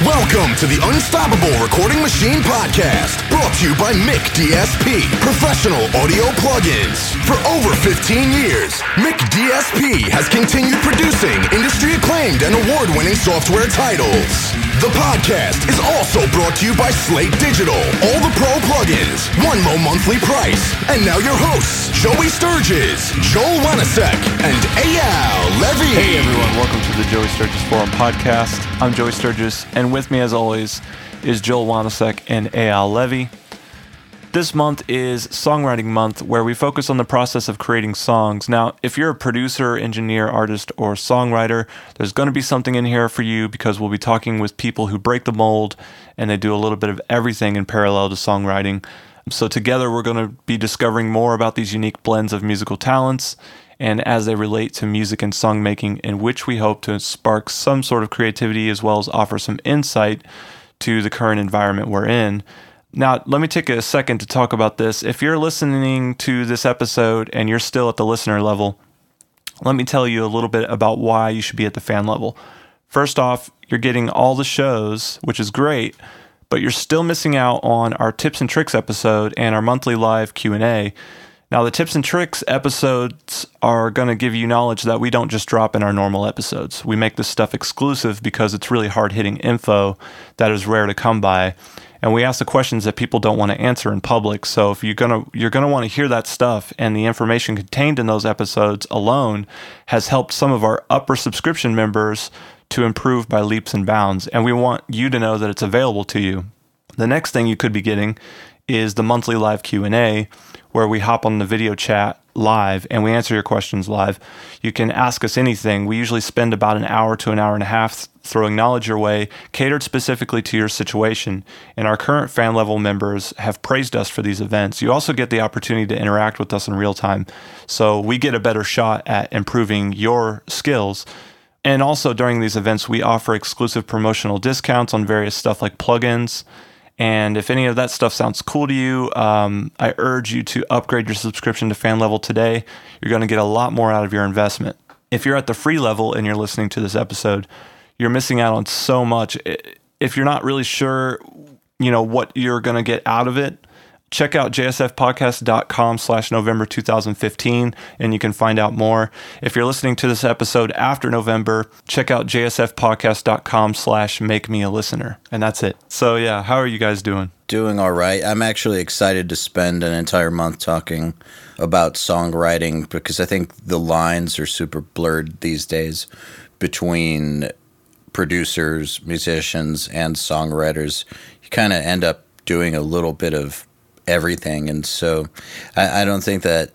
Welcome to the Unstoppable Recording Machine Podcast, brought to you by McDSP, professional audio plugins. For over 15 years, McDSP has continued producing industry acclaimed and award winning software titles. The podcast is also brought to you by Slate Digital, all the pro plugins, one low monthly price. And now your hosts, Joey Sturgis, Joel Wanasek, and Eyal Levy. Hey everyone, welcome to the Joey Sturgis Forum podcast. I'm Joey Sturgis, and with me as always is Joel Wanasek and Al Levy. This month is Songwriting Month, where we focus on the process of creating songs. Now, if you're a producer, engineer, artist, or songwriter, there's going to be something in here for you because we'll be talking with people who break the mold and they do a little bit of everything in parallel to songwriting. So, together, we're going to be discovering more about these unique blends of musical talents and as they relate to music and songmaking, in which we hope to spark some sort of creativity as well as offer some insight to the current environment we're in. Now, let me take a second to talk about this. If you're listening to this episode and you're still at the listener level, let me tell you a little bit about why you should be at the fan level. First off, you're getting all the shows, which is great, but you're still missing out on our tips and tricks episode and our monthly live Q&A. Now, the tips and tricks episodes are going to give you knowledge that we don't just drop in our normal episodes. We make this stuff exclusive because it's really hard hitting info that is rare to come by and we ask the questions that people don't want to answer in public. So if you're gonna you're gonna want to hear that stuff, and the information contained in those episodes alone has helped some of our upper subscription members to improve by leaps and bounds, and we want you to know that it's available to you. The next thing you could be getting is the monthly live Q&A where we hop on the video chat live and we answer your questions live. You can ask us anything. We usually spend about an hour to an hour and a half throwing knowledge your way, catered specifically to your situation. And our current fan level members have praised us for these events. You also get the opportunity to interact with us in real time. So we get a better shot at improving your skills. And also during these events, we offer exclusive promotional discounts on various stuff like plugins and if any of that stuff sounds cool to you, um, I urge you to upgrade your subscription to fan level today. You're going to get a lot more out of your investment. If you're at the free level and you're listening to this episode, you're missing out on so much. If you're not really sure, you know, what you're going to get out of it, check out jsfpodcast.com slash november 2015 and you can find out more. If you're listening to this episode after november check out jsfpodcast.com slash make me a listener. And that's it. So yeah how are you guys doing? Doing all right. I'm actually excited to spend an entire month talking about songwriting because i think the lines are super blurred these days between producers musicians and songwriters. You kind of end up doing a little bit of everything. And so I, I don't think that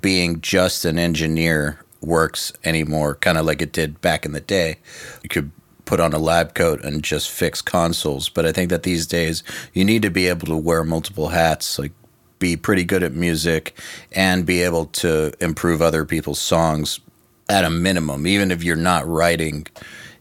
being just an engineer works anymore, kind of like it did back in the day. You could put on a lab coat and just fix consoles. But I think that these days you need to be able to wear multiple hats, like be pretty good at music and be able to improve other people's songs at a minimum. Even if you're not writing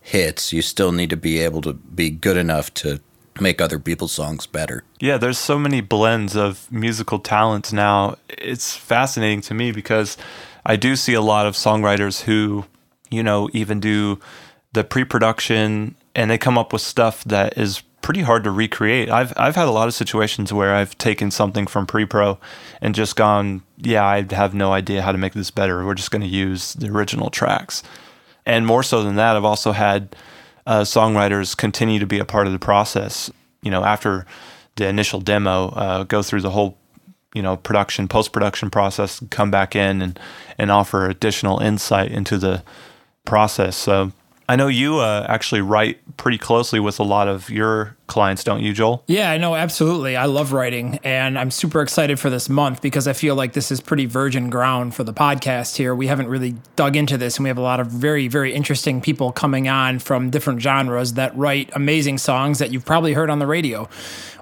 hits, you still need to be able to be good enough to make other people's songs better. Yeah, there's so many blends of musical talents now. It's fascinating to me because I do see a lot of songwriters who, you know, even do the pre-production and they come up with stuff that is pretty hard to recreate. I've I've had a lot of situations where I've taken something from pre-pro and just gone, yeah, I have no idea how to make this better. We're just going to use the original tracks. And more so than that, I've also had uh, songwriters continue to be a part of the process. You know, after the initial demo, uh, go through the whole you know production post production process, come back in and and offer additional insight into the process. So I know you uh, actually write pretty closely with a lot of your clients, don't you, Joel? Yeah, I know, absolutely. I love writing, and I'm super excited for this month because I feel like this is pretty virgin ground for the podcast here. We haven't really dug into this, and we have a lot of very, very interesting people coming on from different genres that write amazing songs that you've probably heard on the radio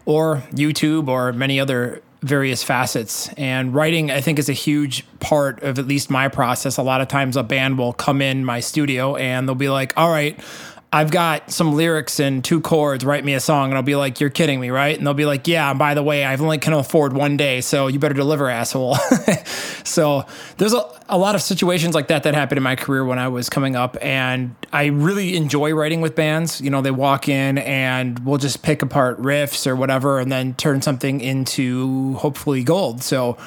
or YouTube or many other various facets. And writing, I think, is a huge part of at least my process. A lot of times, a band will come in my studio and they'll be like, all right, I've got some lyrics and two chords, write me a song. And I'll be like, you're kidding me, right? And they'll be like, yeah, by the way, I've only can afford one day, so you better deliver, asshole. so there's a, a lot of situations like that that happened in my career when I was coming up. And I really enjoy writing with bands. You know, they walk in and we'll just pick apart riffs or whatever and then turn something into hopefully gold. So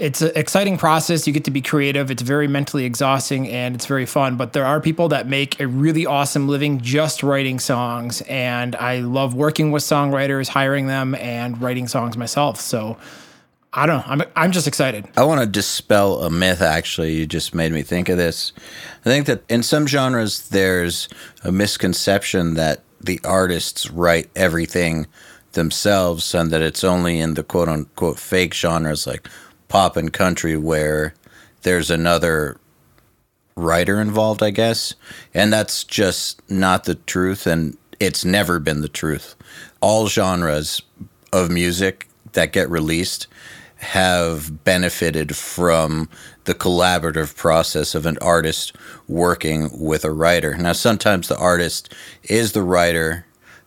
it's an exciting process. You get to be creative. It's very mentally exhausting and it's very fun. But there are people that make a really awesome living just writing songs. And I love working with songwriters, hiring them, and writing songs myself. So I don't know. I'm, I'm just excited. I want to dispel a myth, actually. You just made me think of this. I think that in some genres, there's a misconception that the artists write everything themselves and that it's only in the quote unquote fake genres like pop and country where there's another writer involved, I guess. And that's just not the truth. And it's never been the truth. All genres of music that get released have benefited from the collaborative process of an artist working with a writer. Now, sometimes the artist is the writer,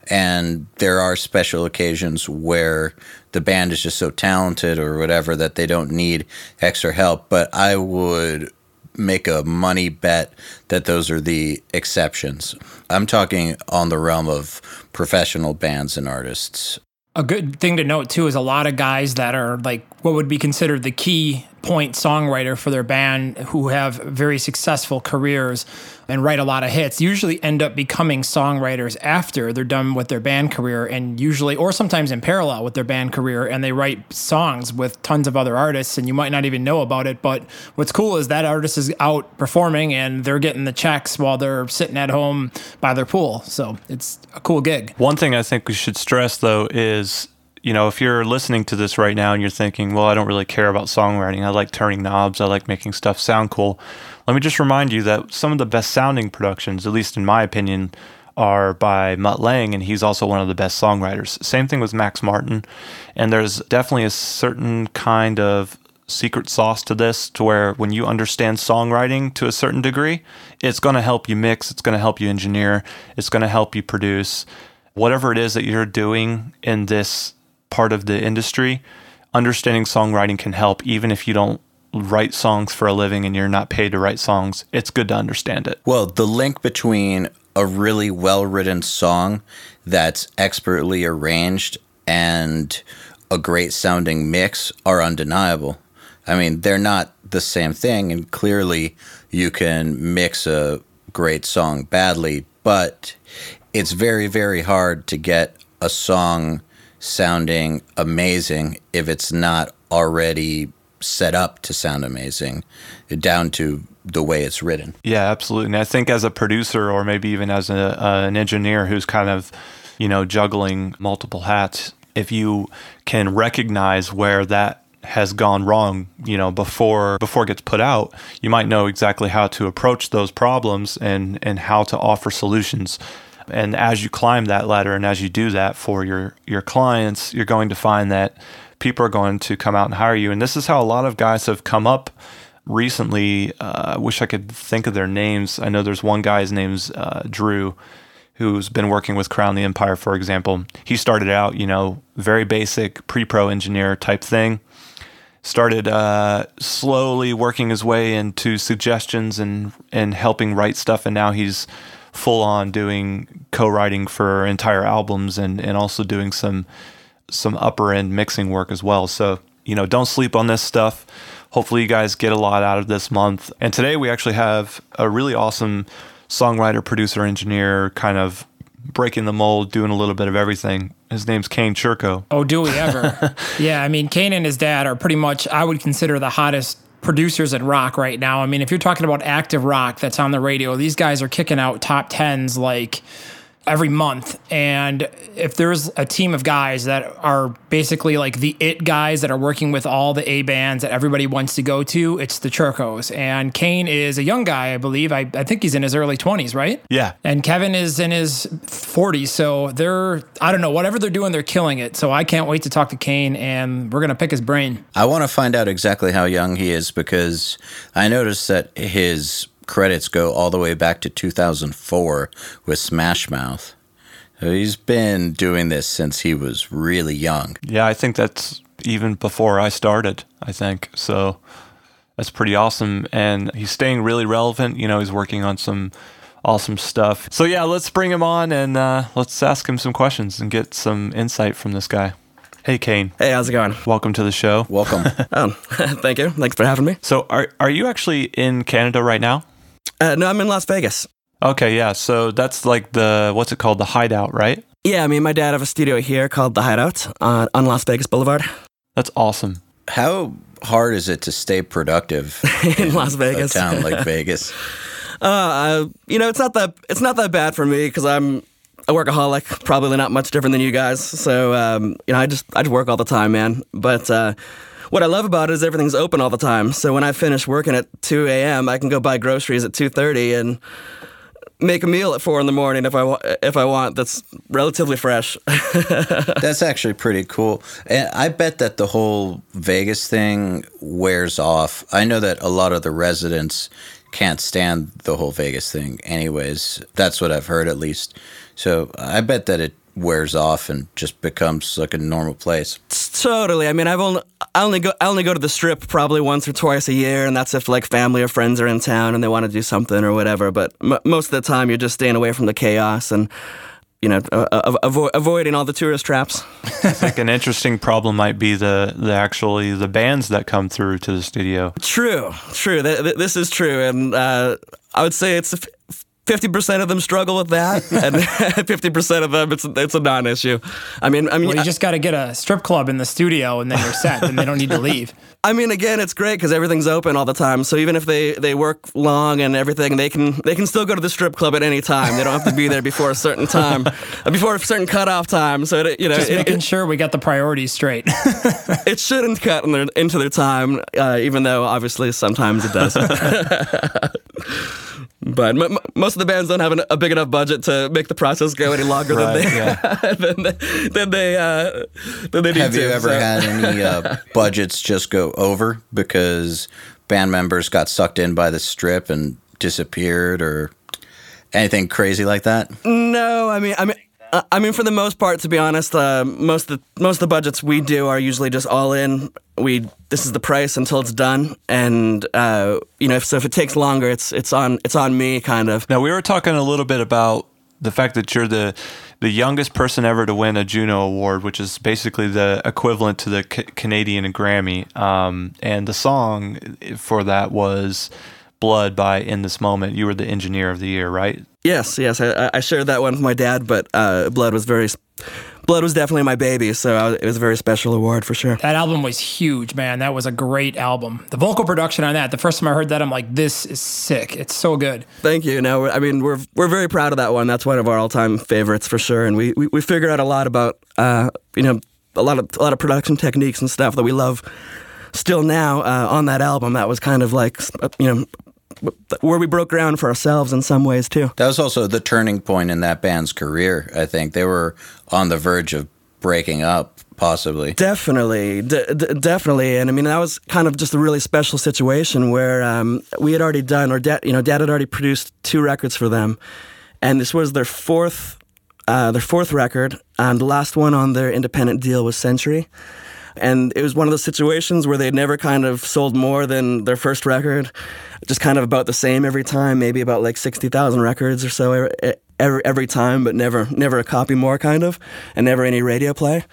and there are special occasions where the band is just so talented or whatever that they don't need extra help. But I would make a money bet that those are the exceptions. I'm talking on the realm of professional bands and artists. A good thing to note too is a lot of guys that are like what would be considered the key point songwriter for their band who have very successful careers and write a lot of hits usually end up becoming songwriters after they're done with their band career and usually or sometimes in parallel with their band career and they write songs with tons of other artists and you might not even know about it but what's cool is that artist is out performing and they're getting the checks while they're sitting at home by their pool. So it's a cool gig. One thing I think we should stress though is you know, if you're listening to this right now and you're thinking, well, I don't really care about songwriting. I like turning knobs. I like making stuff sound cool. Let me just remind you that some of the best sounding productions, at least in my opinion, are by Mutt Lange, and he's also one of the best songwriters. Same thing with Max Martin. And there's definitely a certain kind of secret sauce to this to where when you understand songwriting to a certain degree, it's going to help you mix, it's going to help you engineer, it's going to help you produce. Whatever it is that you're doing in this part of the industry, understanding songwriting can help even if you don't write songs for a living and you're not paid to write songs. It's good to understand it. Well, the link between a really well written song that's expertly arranged and a great sounding mix are undeniable. I mean, they're not the same thing, and clearly you can mix a great song badly, but it's very, very hard to get a song sounding amazing if it's not already set up to sound amazing down to the way it's written. Yeah, absolutely. And I think as a producer or maybe even as a, uh, an engineer who's kind of, you know, juggling multiple hats, if you can recognize where that has gone wrong, you know, before before it gets put out, you might know exactly how to approach those problems and and how to offer solutions. And as you climb that ladder and as you do that for your your clients, you're going to find that people are going to come out and hire you. And this is how a lot of guys have come up recently. Uh, I wish I could think of their names. I know there's one guy, his name's uh, Drew, who's been working with Crown the Empire, for example. He started out, you know, very basic pre pro engineer type thing. Started uh, slowly working his way into suggestions and, and helping write stuff. And now he's full on doing co-writing for entire albums and, and also doing some some upper end mixing work as well. So, you know, don't sleep on this stuff. Hopefully you guys get a lot out of this month. And today we actually have a really awesome songwriter, producer, engineer kind of breaking the mold, doing a little bit of everything. His name's Kane Churko. Oh, do we ever? yeah, I mean, Kane and his dad are pretty much, I would consider the hottest producers in rock right now. I mean, if you're talking about active rock that's on the radio, these guys are kicking out top tens like every month. And if there's a team of guys that are basically like the it guys that are working with all the A bands that everybody wants to go to, it's the Churkos. And Kane is a young guy, I believe. I, I think he's in his early 20s, right? Yeah. And Kevin is in his 40s. So they're, I don't know, whatever they're doing, they're killing it. So I can't wait to talk to Kane and we're going to pick his brain. I want to find out exactly how young he is because I noticed that his credits go all the way back to 2004 with Smash Mouth. So he's been doing this since he was really young. Yeah, I think that's even before I started, I think. So that's pretty awesome. And he's staying really relevant. You know, he's working on some awesome stuff. So yeah, let's bring him on and uh, let's ask him some questions and get some insight from this guy. Hey, Kane. Hey, how's it going? Welcome to the show. Welcome. Oh, thank you. Thanks for having me. So are are you actually in Canada right now? Uh, no, I'm in Las Vegas. Okay, yeah. So that's like the what's it called, the hideout, right? Yeah, me and my dad have a studio here called The Hideout on, on Las Vegas Boulevard That's awesome. How hard is it to stay productive in Las Vegas. a town like Vegas? Uh, uh, you know, it's not that it's not that bad for me because I'm a workaholic, probably not much different than you guys. So um, you know, I just I just work all the time, man. But uh, what I love about it is everything's open all the time. So when I finish working at 2 a.m., I can go buy groceries at 2:30 and make a meal at four in the morning if I if I want. That's relatively fresh. That's actually pretty cool. And I bet that the whole Vegas thing wears off. I know that a lot of the residents can't stand the whole Vegas thing, anyways. That's what I've heard, at least. So I bet that it wears off and just becomes like a normal place. Totally. I mean, I've only I only go I only go to the strip probably once or twice a year, and that's if like family or friends are in town and they want to do something or whatever. But m- most of the time, you're just staying away from the chaos and you know uh, avo- avoiding all the tourist traps. I think an interesting problem might be the the actually the bands that come through to the studio. True, true. Th- th- this is true, and uh, I would say it's. A f- 50% of them struggle with that and 50% of them it's it's a non-issue. I mean, I mean well, you I, just got to get a strip club in the studio and then you're set and they don't need to leave. I mean, again, it's great because everything's open all the time. So even if they, they work long and everything, they can they can still go to the strip club at any time. They don't have to be there before a certain time, uh, before a certain cutoff time. So it, you know, Just it, making it, sure we got the priorities straight. it shouldn't cut in their, into their time, uh, even though obviously sometimes it does. but m- m- most of the bands don't have an, a big enough budget to make the process go any longer Right, than they yeah. than they than they, uh, than they need Have to. you ever So- had any uh, budgets just go over because band members got sucked in by the strip and disappeared or anything crazy like that? No, I mean, I mean, I mean, for the most part, to be honest, uh, most of the, most of the budgets we do are usually just all in. We this is the price until it's done, and uh, you know, if, so if it takes longer, it's it's on it's on me, kind of. Now we were talking a little bit about the fact that you're the the youngest person ever to win a Juno Award, which is basically the equivalent to the C- Canadian Grammy. Um, and the song for that was "Blood" by In This Moment. You were the engineer of the year, right? Yes, yes, I, I shared that one with my dad, but uh, Blood was very, Blood was definitely my baby, so I was, it was a very special award for sure. that album was huge, man. That was a great album. The vocal production on that, the first time I heard that, I'm like, this is sick. It's so good. Thank you. No, I mean we're we're very proud of that one. That's one of our all time favorites for sure, and we, we we figured out a lot about uh, you know a lot of a lot of production techniques and stuff that we love still now uh, on that album. That was kind of like you know where we broke ground for ourselves in some ways too. That was also the turning point in that band's career. I think they were on the verge of breaking up, possibly. Definitely, d- d- definitely, and I mean that was kind of just a really special situation where um, we had already done, or Dad, you know, Dad had already produced two records for them, and this was their fourth, uh, their fourth record, and the last one on their independent deal was Century, and it was one of those situations where they'd never kind of sold more than their first record, just kind of about the same every time, maybe about like sixty thousand records or so every, every every time, but never never a copy more kind of, and never any radio play.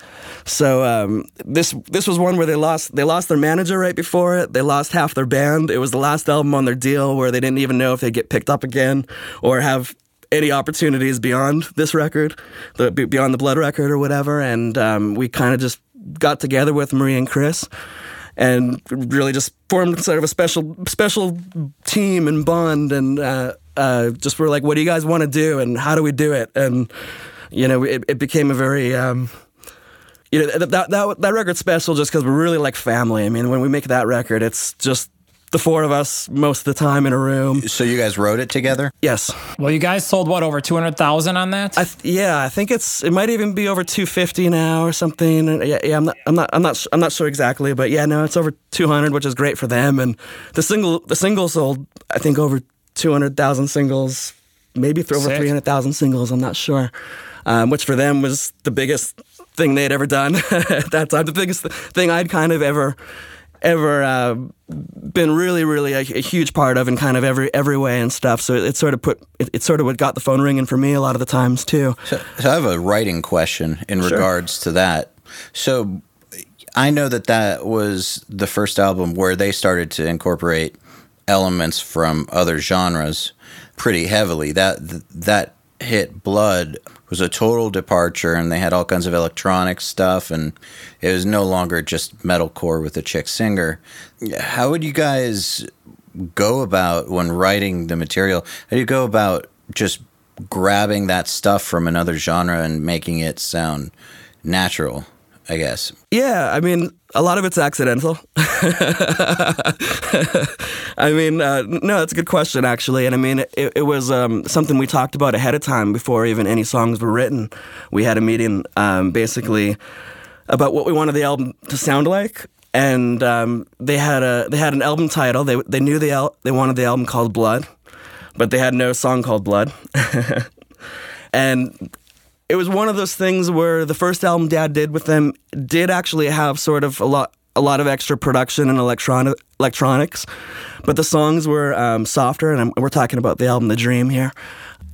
So um, this this was one where they lost they lost their manager right before it. They lost half their band. It was the last album on their deal where they didn't even know if they'd get picked up again or have any opportunities beyond this record, the beyond the Blood record or whatever. And um, we kind of just got together with Maria and Chris. And really just formed sort of a special special team and bond, and uh, uh, just were like, "What do you guys want to do, and how do we do it?" And you know, it, it became a very um, you know that that that record's special just because we're really like family. I mean, when we make that record, it's just the four of us most of the time in a room. So you guys wrote it together? Yes, Well, you guys sold what over two hundred thousand on that? I th- yeah, I think it's it might even be over 250 now or something. Yeah, yeah, I'm not I'm not I'm not I'm not sure exactly, but yeah, no, it's over 200, which is great for them. And the single the single sold I think over 200,000 singles, maybe th- over 300,000 singles. I'm not sure. Um, which for them was the biggest thing they'd ever done at that time. The biggest thing I'd kind of ever ever uh, been really, really a, a huge part of in kind of every every way and stuff. So it, it sort of put it, it sort of what got the phone ringing for me a lot of the times too. So, so I have a writing question in regards to that. So I know that that was the first album where they started to incorporate elements from other genres pretty heavily. That that hit Blood was a total departure, and they had all kinds of electronic stuff, and it was no longer just metalcore with a chick singer. How would you guys go about when writing the material? How do you go about just grabbing that stuff from another genre and making it sound natural? I guess. Yeah, I mean, a lot of it's accidental. I mean, uh, no, that's a good question, actually. And I mean, it, it was um, something we talked about ahead of time before even any songs were written. We had a meeting um, basically about what we wanted the album to sound like. And um, they had a they had an album title. They they knew the al- they wanted the album called Blood, but they had no song called Blood. and it was one of those things where the first album Dad did with them did actually have sort of a lot a lot of extra production and electronic electronics, but the songs were um, softer, and I'm, we're talking about the album The Dream here,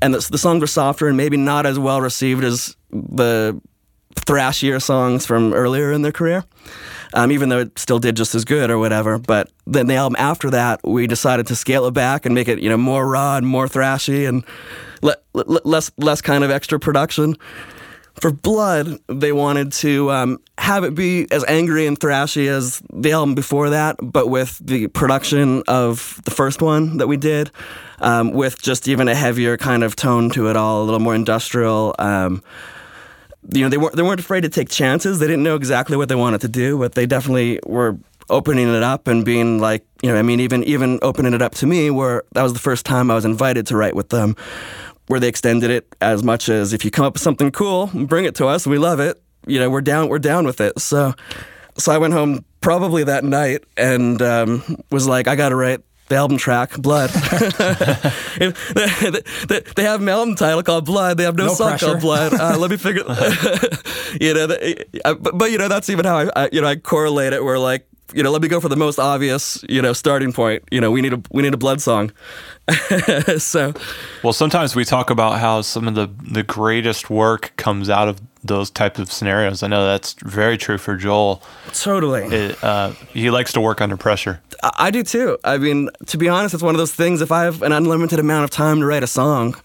and the, the songs were softer and maybe not as well received as the thrashier songs from earlier in their career. Um, even though it still did just as good or whatever, but then the album after that, we decided to scale it back and make it, you know, more raw and more thrashy and le- le- less less kind of extra production. For Blood, they wanted to um, have it be as angry and thrashy as the album before that, but with the production of the first one that we did, um, with just even a heavier kind of tone to it all, a little more industrial. Um, you know, they weren't they weren't afraid to take chances. They didn't know exactly what they wanted to do, but they definitely were opening it up and being like, you know, I mean, even even opening it up to me, where that was the first time I was invited to write with them where they extended it as much as if you come up with something cool, bring it to us. We love it. You know, we're down. We're down with it. So, so I went home probably that night and um, was like, I got to write the album track, Blood. they, have an album title called Blood. They have no, No song pressure. called Blood. Uh, let me figure. you know, the, uh, but, but you know that's even how I, I you know I correlate it. Where like you know, let me go for the most obvious you know starting point. You know, we need a we need a Blood song. so Well, sometimes we talk about how some of the, the greatest work comes out of those types of scenarios. I know that's very true for Joel. totally. It, uh, he likes to work under pressure. I I do too. I mean, to be honest, it's one of those things. If I have an unlimited amount of time to write a song,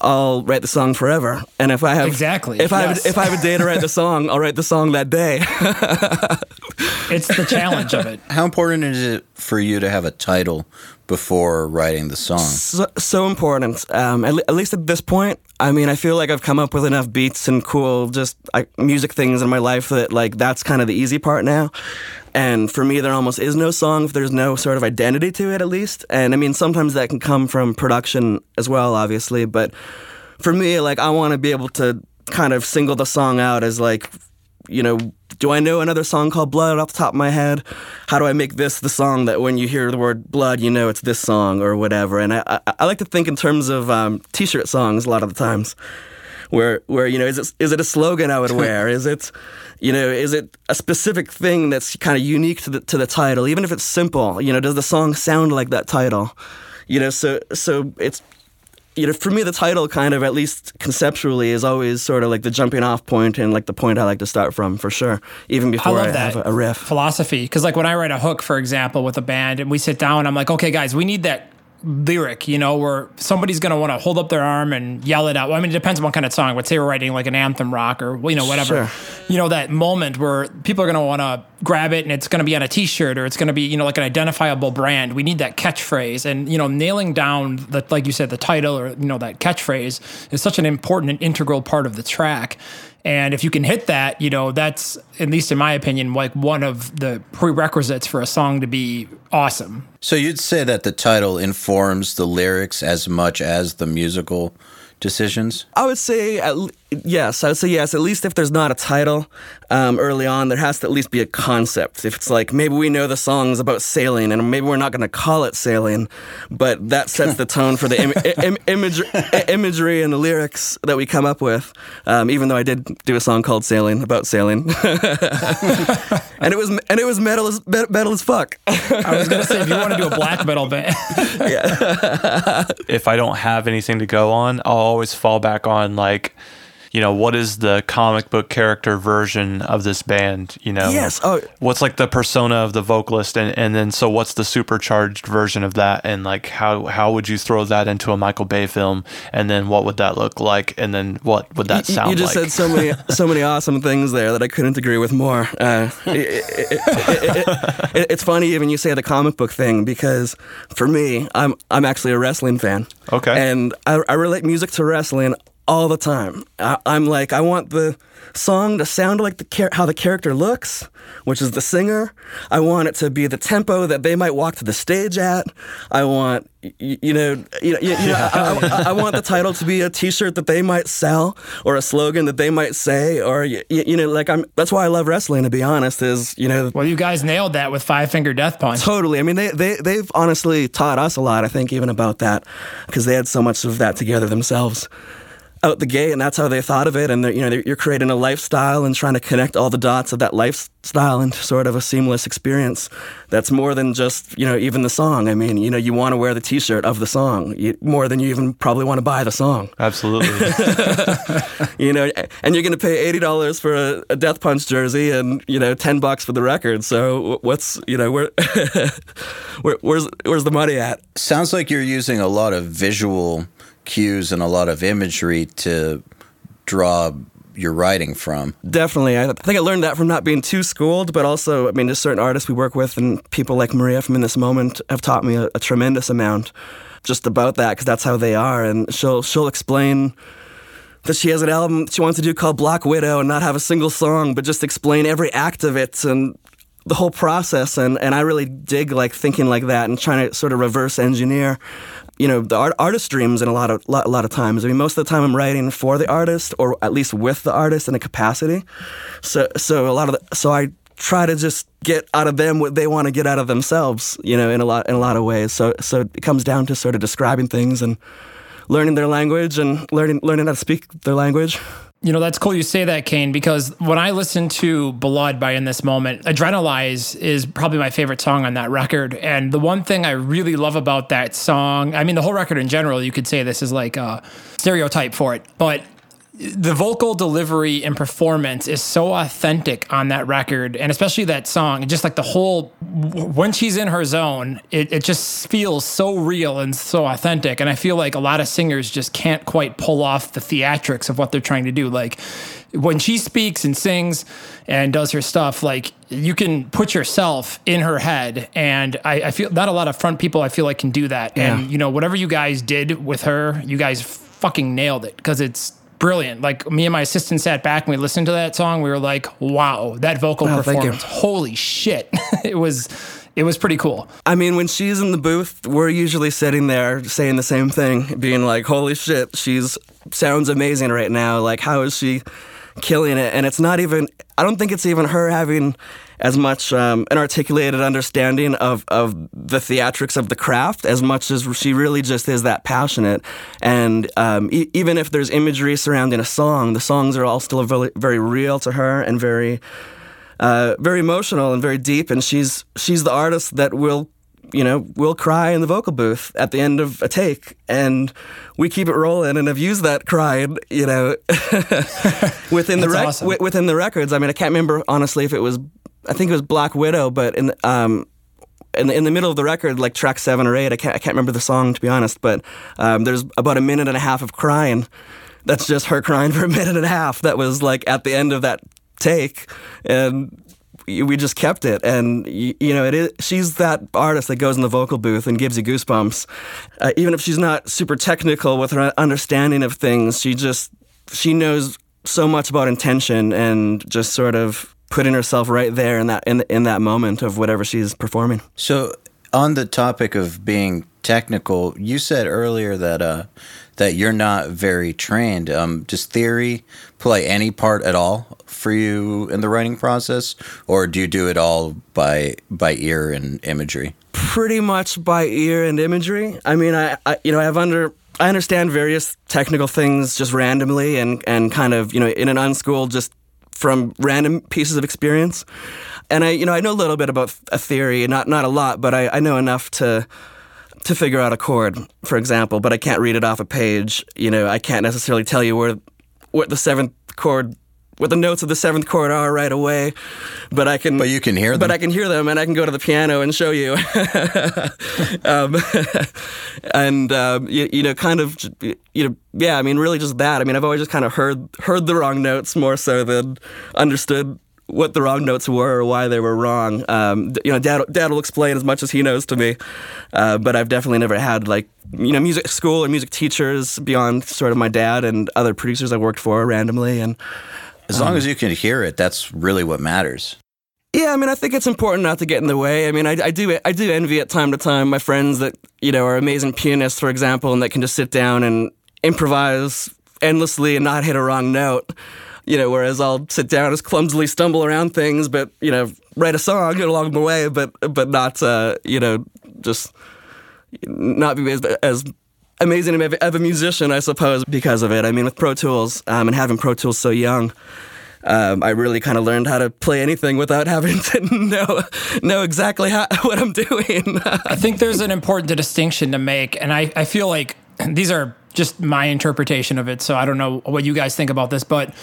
I'll write the song forever. And if I have Exactly, if I have if I have a day to write the song, I'll write the song that day. It's the challenge of it. How important is it for you to have a title before writing the song? so, so important. Um, at, le- at least at this point, I mean, I feel like I've come up with enough beats and cool just like, music things in my life that like that's kind of the easy part now. And for me, there almost is no song if there's no sort of identity to it, at least. And I mean, sometimes that can come from production as well, obviously. But for me, like, I want to be able to kind of single the song out as like, you know, do I know another song called Blood off the top of my head? How do I make this the song that when you hear the word blood, you know it's this song or whatever? And I, I, I like to think in terms of um, t-shirt songs a lot of the times, where where you know is it is it a slogan I would wear? is it you know is it a specific thing that's kind of unique to the to the title? Even if it's simple, you know, does the song sound like that title? You know, so so it's you know, for me, the title kind of, at least conceptually, is always sort of like the jumping off point and like the point I like to start from for sure, even before I, love that have a, a riff. philosophy because, like, when I write a hook, for example, with a band, and we sit down, I'm like, okay, guys, we need that lyric, you know, where somebody's going to want to hold up their arm and yell it out. Well, I mean, it depends on what kind of song. Let's say we're writing like an anthem rock or, you know, whatever. Sure. You know, that moment where people are going to want to grab it and it's going to be on a t shirt or it's going to be, you know, like an identifiable brand. We need that catchphrase. And, you know, nailing down, the, like you said, the title or, you know, that catchphrase is such an important and integral part of the track. And if you can hit that, you know, that's, at least in my opinion, like one of the prerequisites for a song to be awesome. So you'd say that the title informs the lyrics as much as the musical decisions? I would say at, l- Yes, I would say yes. At least if there's not a title um, early on, there has to at least be a concept. If it's like maybe we know the song's about sailing, and maybe we're not going to call it sailing, but that sets the tone for the Im- Im- imagery, imagery and the lyrics that we come up with. Um, even though I did do a song called "Sailing" about sailing, and it was and it was metal as metal as fuck. I was gonna say if you want to do a black metal band, if I don't have anything to go on, I'll always fall back on like, you know, what is the comic book character version of this band? You know, Yes, oh. what's like the persona of the vocalist, and, and then so what's the supercharged version of that, and like how how would you throw that into a Michael Bay film, and then what would that look like, and then what would that You- sound You just like? said so many, so many awesome things there that I couldn't agree with more. Uh, it- it- it- it- it- it's funny even you say the comic book thing because for me, I'm I'm actually a wrestling fan. Okay. and I, I relate music to wrestling all the time. I, I'm like, I want the song to sound like the char- how the character looks, which is the singer. I want it to be the tempo that they might walk to the stage at. I want, you, you know, you know, you, you know I, I, I want the title to be a T-shirt that they might sell, or a slogan that they might say, or you know, like I'm. That's why I love wrestling. To be honest, is you know, well, you guys nailed that with Five Finger Death Punch. Totally. I mean, they, they, they've honestly taught us a lot, I think, even about that, because they had so much of that together themselves out the gate, and that's how they thought of it. And, you know, they're, you're creating a lifestyle and trying to connect all the dots of that lifestyle into sort of a seamless experience that's more than just, you know, even the song. I mean, you know, you want to wear the t shirt of the song you, more than you even probably want to buy the song. Absolutely. You know, and you're going to pay eighty dollars for a, a Death Punch jersey, and you know, ten bucks for the record. So what's you know where, where where's where's the money at? Sounds like you're using a lot of visual cues and a lot of imagery to draw your writing from. Definitely, I think I learned that from not being too schooled, but also, I mean, just certain artists we work with and people like Maria from In This Moment have taught me a, a tremendous amount just about that because that's how they are, and she'll she'll explain that she has an album she wants to do called Black Widow and not have a single song, but just explain every act of it and the whole process. And, and I really dig like thinking like that and trying to sort of reverse engineer, you know, the art, artist dreams in a lot of lot, a lot of times. I mean, most of the time I'm writing for the artist or at least with the artist in a capacity. So so a lot of the, so I try to just get out of them what they want to get out of themselves, you know, in a lot in a lot of ways. So so it comes down to sort of describing things and learning their language and learning learning how to speak their language. You know, that's cool you say that, Kane, because when I listen to Blood by In This Moment, Adrenalize is probably my favorite song on that record. And the one thing I really love about that song, I mean, the whole record in general, you could say this is like a stereotype for it, but the vocal delivery and performance is so authentic on that record and especially that song just like the whole when she's in her zone it, it just feels so real and so authentic and i feel like a lot of singers just can't quite pull off the theatrics of what they're trying to do like when she speaks and sings and does her stuff like you can put yourself in her head and I, I feel not a lot of front people i feel like can do that Yeah. and you know whatever you guys did with her you guys fucking nailed it because it's brilliant. Like me and my assistant sat back and we listened to that song. We were like, "Wow, that vocal Oh, performance! Holy shit!" it was, it was pretty cool. I mean, when she's in the booth, we're usually sitting there saying the same thing, being like, "Holy shit, she's sounds amazing right now! Like, how is she killing it?" And it's not even. I don't think it's even her having as much um, an articulated understanding of of the theatrics of the craft as much as she really just is that passionate. And um, e- even if there's imagery surrounding a song, the songs are all still very, very real to her and very uh, very emotional and very deep. And she's she's the artist that will you know will cry in the vocal booth at the end of a take, and we keep it rolling and have used that crying you know within the rec- awesome. wi- within the records. I mean, I can't remember honestly if it was I think it was Black Widow, but in um. In the, in the middle of the record, like track seven or eight, I can't, I can't remember the song to be honest, but um, there's about a minute and a half of crying. That's just her crying for a minute and a half. That was like at the end of that take, and we just kept it. And you, you know, it is she's that artist that goes in the vocal booth and gives you goosebumps, uh, even if she's not super technical with her understanding of things. She just she knows so much about intention and just sort of putting herself right there in that in, in that moment of whatever she's performing. So, on the topic of being technical, you said earlier that uh, that you're not very trained. Um, does theory play any part at all for you in the writing process, or do you do it all by by ear and imagery? Pretty much by ear and imagery. I mean, I, I you know I have under I understand various technical things just randomly and and kind of you know in an unschooled just from random pieces of experience. And I you know I know a little bit about a theory, not not a lot, but I, I know enough to to figure out a chord, for example, but I can't read it off a page. You know, I can't necessarily tell you where what the seventh chord what the notes of the seventh chord are right away, but I can. But you can hear them. But I can hear them, and I can go to the piano and show you. um, and um, you, you, know, kind of, you know, yeah. I mean, really, just that. I mean, I've always just kind of heard heard the wrong notes more so than understood what the wrong notes were or why they were wrong. Um, you know, dad, dad will explain as much as he knows to me, uh, but I've definitely never had like you know music school or music teachers beyond sort of my dad and other producers I worked for randomly. And as long um, as you can hear it, that's really what matters. Yeah, I mean, I think it's important not to get in the way. I mean, I, I do I do envy at time to time my friends that you know are amazing pianists, for example, and that can just sit down and improvise endlessly and not hit a wrong note you know, whereas I'll sit down and clumsily stumble around things, but you know, write a song along the way, but but not uh, you know just not be as, as amazing of a musician, I suppose, because of it. I mean, with Pro Tools um, and having Pro Tools so young. Um, I really kind of learned how to play anything without having to know know exactly how, what I'm doing. I think there's an important distinction to make, and I, I feel like these are just my interpretation of it. So I don't know what you guys think about this, but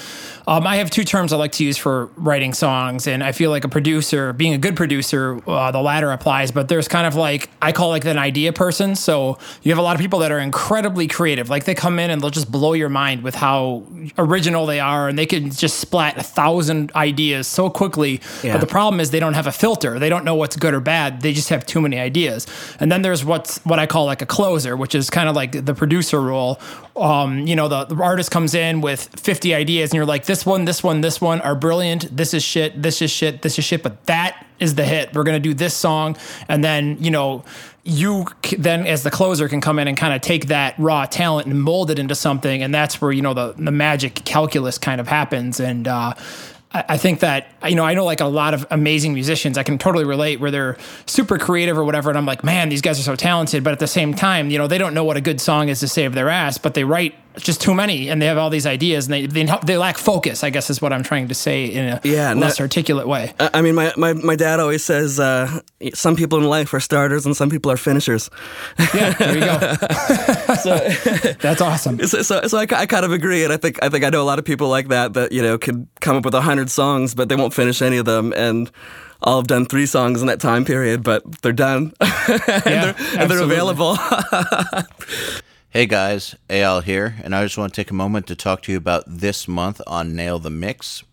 um, I have two terms I like to use for writing songs, and I feel like a producer, being a good producer, uh, the latter applies. But there's kind of like I call like an idea person. So you have a lot of people that are incredibly creative. Like they come in and they'll just blow your mind with how original they are, and they can just splat a thousand ideas so quickly. Yeah. But the problem is they don't have a filter. They don't know what's good or bad. They just have too many ideas. And then there's what's what I call like a closer, which is kind of like the producer role. Um, you know, the, the artist comes in with 50 ideas, and you're like this one, this one, this one are brilliant. This is shit. This is shit. This is shit. But that is the hit. We're gonna do this song, and then you know you then as the closer can come in and kind of take that raw talent and mold it into something and that's where you know the the magic calculus kind of happens and uh, I think that you know I know like a lot of amazing musicians I can totally relate where they're super creative or whatever and I'm like man these guys are so talented but at the same time you know they don't know what a good song is to save their ass but they write just too many and they have all these ideas and they, they, they lack focus i guess is what i'm trying to say in a yeah, less articulate way. I mean my, my, my dad always says uh, some people in life are starters and some people are finishers. Yeah there you go. So, that's awesome. so, so, so I, I, kind of agree and i think i think i know a lot of people like that that you know could come up with a hundred songs but they won't finish any of them and I'll have done three songs in that time period, but they're done. And, yeah, they're, and they're available. Hey guys, Al here, and I just want to take a moment to talk to you about this month on Nail the Mix.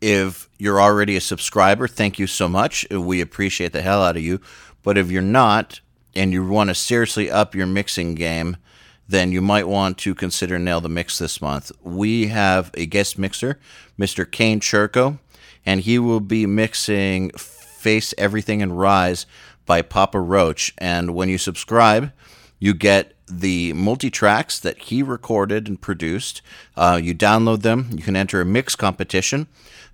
If you're already a subscriber, thank you so much. We appreciate the hell out of you. But if you're not, and you want to seriously up your mixing game, then you might want to consider Nail the Mix this month. We have a guest mixer, Mr. Kane Churko, and he will be mixing Face Everything and Rise by Papa Roach. And when you subscribe, you get the multi tracks that he recorded and produced. Uh, you download them. You can enter a mix competition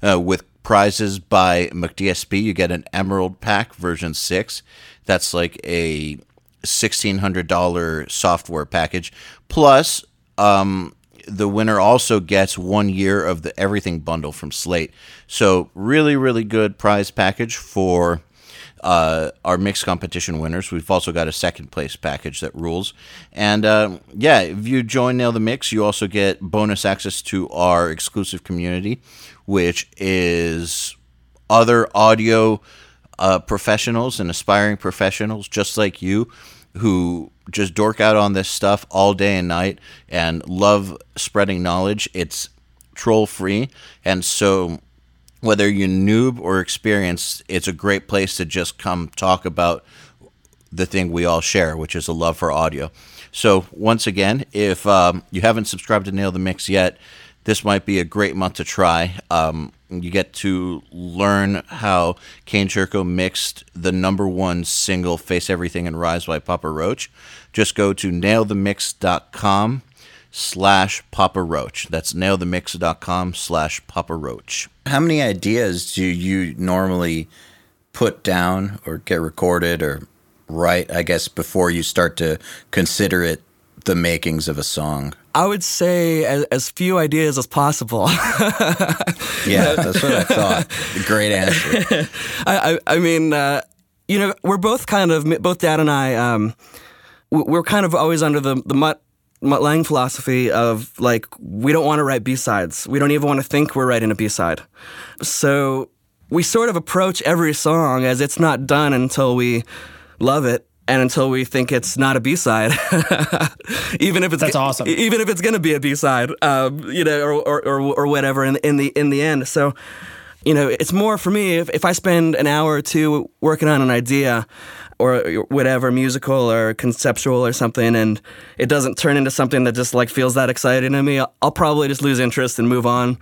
uh, with prizes by McDSP. You get an Emerald Pack version 6. That's like a $1,600 software package. Plus, um, the winner also gets one year of the Everything bundle from Slate. So, really, really good prize package for uh, our mixed competition winners. We've also got a second place package that rules. And uh, yeah, if you join Nail the Mix, you also get bonus access to our exclusive community, which is other audio uh, professionals and aspiring professionals just like you who just dork out on this stuff all day and night and love spreading knowledge. It's troll free. And so whether you're noob or experienced, it's a great place to just come talk about the thing we all share, which is a love for audio. So, once again, if um, you haven't subscribed to Nail the Mix yet, this might be a great month to try. Um, You get to learn how Kane Churko mixed the number one single, Face Everything and Rise by Papa Roach. Just go to nailthemix.com slash Papa Roach. That's nailthemix.com slash Papa Roach. How many ideas do you normally put down or get recorded or write, I guess, before you start to consider it the makings of a song? I would say as, as few ideas as possible. yeah, that's what I thought. Great answer. I, I, I mean, uh, you know, we're both kind of both Dad and I. Um, we're kind of always under the the Lange philosophy of like we don't want to write B sides. We don't even want to think we're writing a B side. So we sort of approach every song as it's not done until we love it and until we think it's not a B side, even if it's that's awesome. Even if it's going to be a B side, um, you know, or, or, or or whatever in in the in the end. So, you know, it's more for me if if I spend an hour or two working on an idea or whatever musical or conceptual or something and it doesn't turn into something that just like feels that exciting to me I'll, probably just lose interest and move on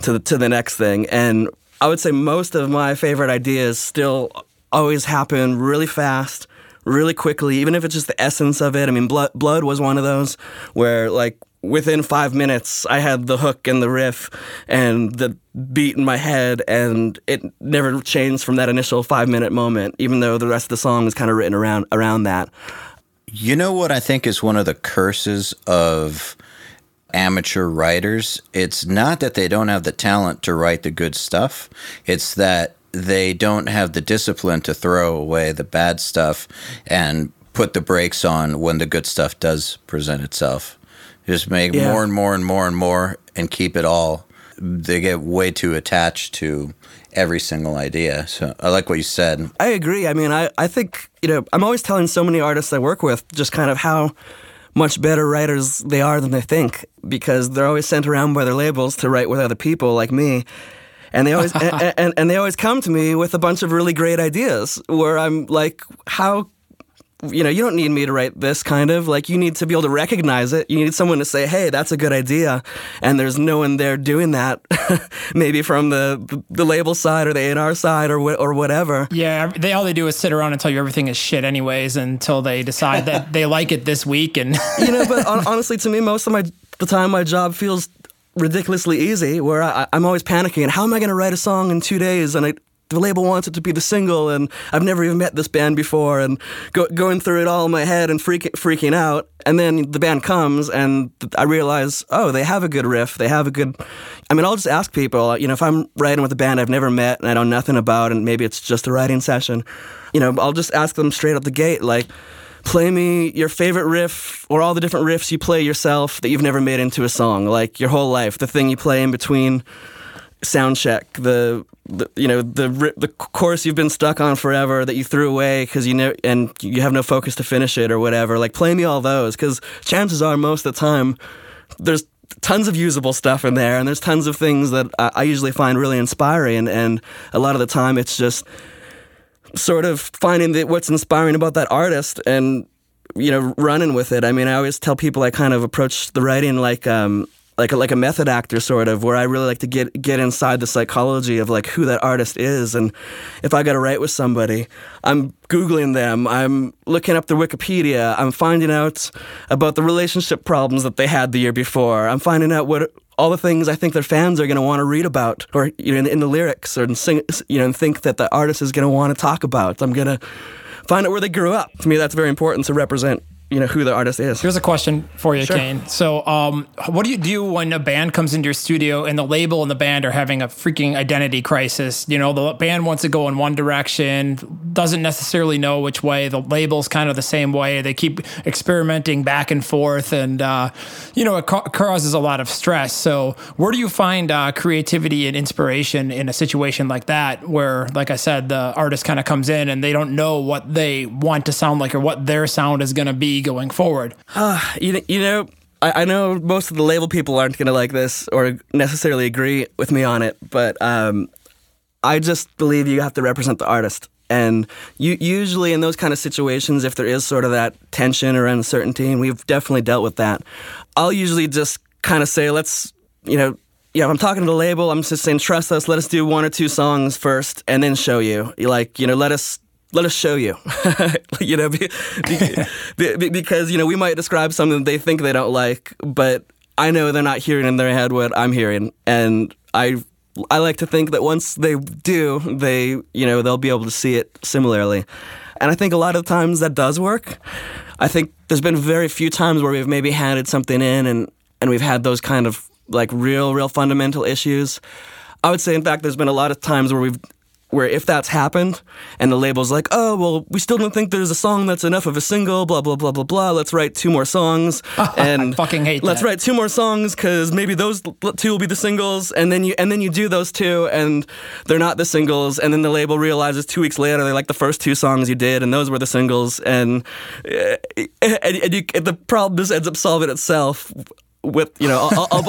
to the to the next thing and I would say most of my favorite ideas still always happen really fast really quickly, even if it's just the essence of it. I mean, Blood, Blood was one of those where, like, within five minutes, I had the hook and the riff and the beat in my head, and it never changed from that initial five minute moment, even though the rest of the song is kind of written around around that. You know what I think is one of the curses of amateur writers? It's not that they don't have the talent to write the good stuff, it's that they don't have the discipline to throw away the bad stuff and put the brakes on when the good stuff does present itself. Just make yeah. more and more and more and more and keep it all. They get way too attached to every single idea. So I like what you said. I agree. I mean, I, I think, you know, I'm always telling so many artists I work with just kind of how much better writers they are than they think because they're always sent around by their labels to write with other people like me and they always and, and, and, they always come to me with a bunch of really great ideas where I'm like, how you know, you don't need me to write this kind of like you need to be able to recognize it. You need someone to say, "Hey, that's a good idea," and there's no one there doing that. Maybe from the the label side or the A&R side or or whatever. Yeah, they all they do is sit around and tell you everything is shit, anyways, until they decide that they like it this week. And you know, but honestly, to me, most of my the time my job feels ridiculously easy where I, am always panicking and how am I going to write a song in two days and I, the label wants it to be the single and I've never even met this band before and go, going through it all in my head and freak, freaking out. And then the band comes and I realize oh they have a good riff they have a good I mean I'll just ask people you know if I'm writing with a band I've never met and I know nothing about and maybe it's just a writing session you know I'll just ask them straight up the gate like play me your favorite riff or all the different riffs you play yourself that you've never made into a song, like your whole life, the thing you play in between sound check, the, the you know the the course you've been stuck on forever that you threw away because you know and you have no focus to finish it or whatever. Like play me all those because chances are most of the time there's tons of usable stuff in there and there's tons of things that I, I usually find really inspiring and a lot of the time it's just sort of finding the, what's inspiring about that artist and you know running with it. I mean, I always tell people I kind of approach the writing like um, like a, like a method actor sort of where I really like to get get inside the psychology of like who that artist is. And if I got to write with somebody I'm googling them. I'm looking up their Wikipedia. I'm finding out about the relationship problems that they had the year before. I'm finding out what all the things I think their fans are going to want to read about or you know in, in the lyrics or sing you know and think that the artist is going to want to talk about. I'm going to find out where they grew up. To me that's very important to represent you know who the artist is. Here's a question for you, sure. Kane. So, um, what do you do when a band comes into your studio and the label and the band are having a freaking identity crisis? You know, the band wants to go in one direction, doesn't necessarily know which way. The label's kind of the same way. They keep experimenting back and forth, and uh, you know, it ca- causes a lot of stress. So, where do you find uh, creativity and inspiration in a situation like that, where, like I said, the artist kind of comes in and they don't know what they want to sound like or what their sound is going to be going forward? Uh, you, you know, I, I, know most of the label people aren't going to like this or necessarily agree with me on it, but um, I just believe you have to represent the artist. And you, usually in those kind of situations, if there is sort of that tension or uncertainty, and we've definitely dealt with that, I'll usually just kind of say, let's, you know, yeah, I'm talking to the label, I'm just saying, trust us. Let us do one or two songs first, and then show you. Like, you know, let us let us show you. you know, be, be, because you know we might describe something that they think they don't like, but I know they're not hearing in their head what I'm hearing, and I I like to think that once they do, they you know they'll be able to see it similarly, and I think a lot of times that does work. I think there's been very few times where we've maybe handed something in and and we've had those kind of like real real fundamental issues. I would say, in fact, there's been a lot of times where we've where if that's happened and the label's like, oh, well, we still don't think there's a song that's enough of a single, blah, blah, blah, blah, blah. Let's write two more songs. and I fucking hate Let's that. write two more songs because maybe those two will be the singles. And then you and then you do those two and they're not the singles. And then the label realizes two weeks later they like the first two songs you did and those were the singles. And, eh, eh, and, and, you, and the problem just ends up solving itself with you know,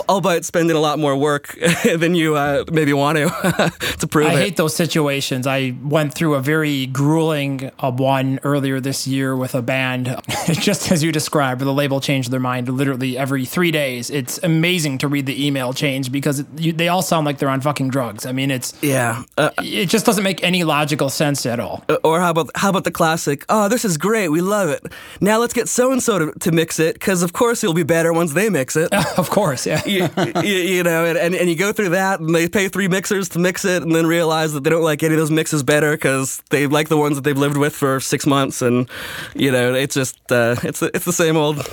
albeit spending a lot more work than you uh, maybe want to to prove I it. hate those situations. I went through a very grueling uh, one earlier this year with a band, just as you described, where the label changed their mind literally every three days. It's amazing to read the email change because it, you, they all sound like they're on fucking drugs. I mean, it's yeah, uh, it just doesn't make any logical sense at all. Uh, or how about how about the classic? Oh, this is great. We love it. Now let's get so and so to mix it because of course it'll be better once they mix it. of course, yeah. you, you, you, know, and, and, and you go through that, and they pay three mixers to mix it, and then realize that they don't like any of those mixes better because they like the ones that they've lived with for six months, and you know, it's just uh, it's it's the same old,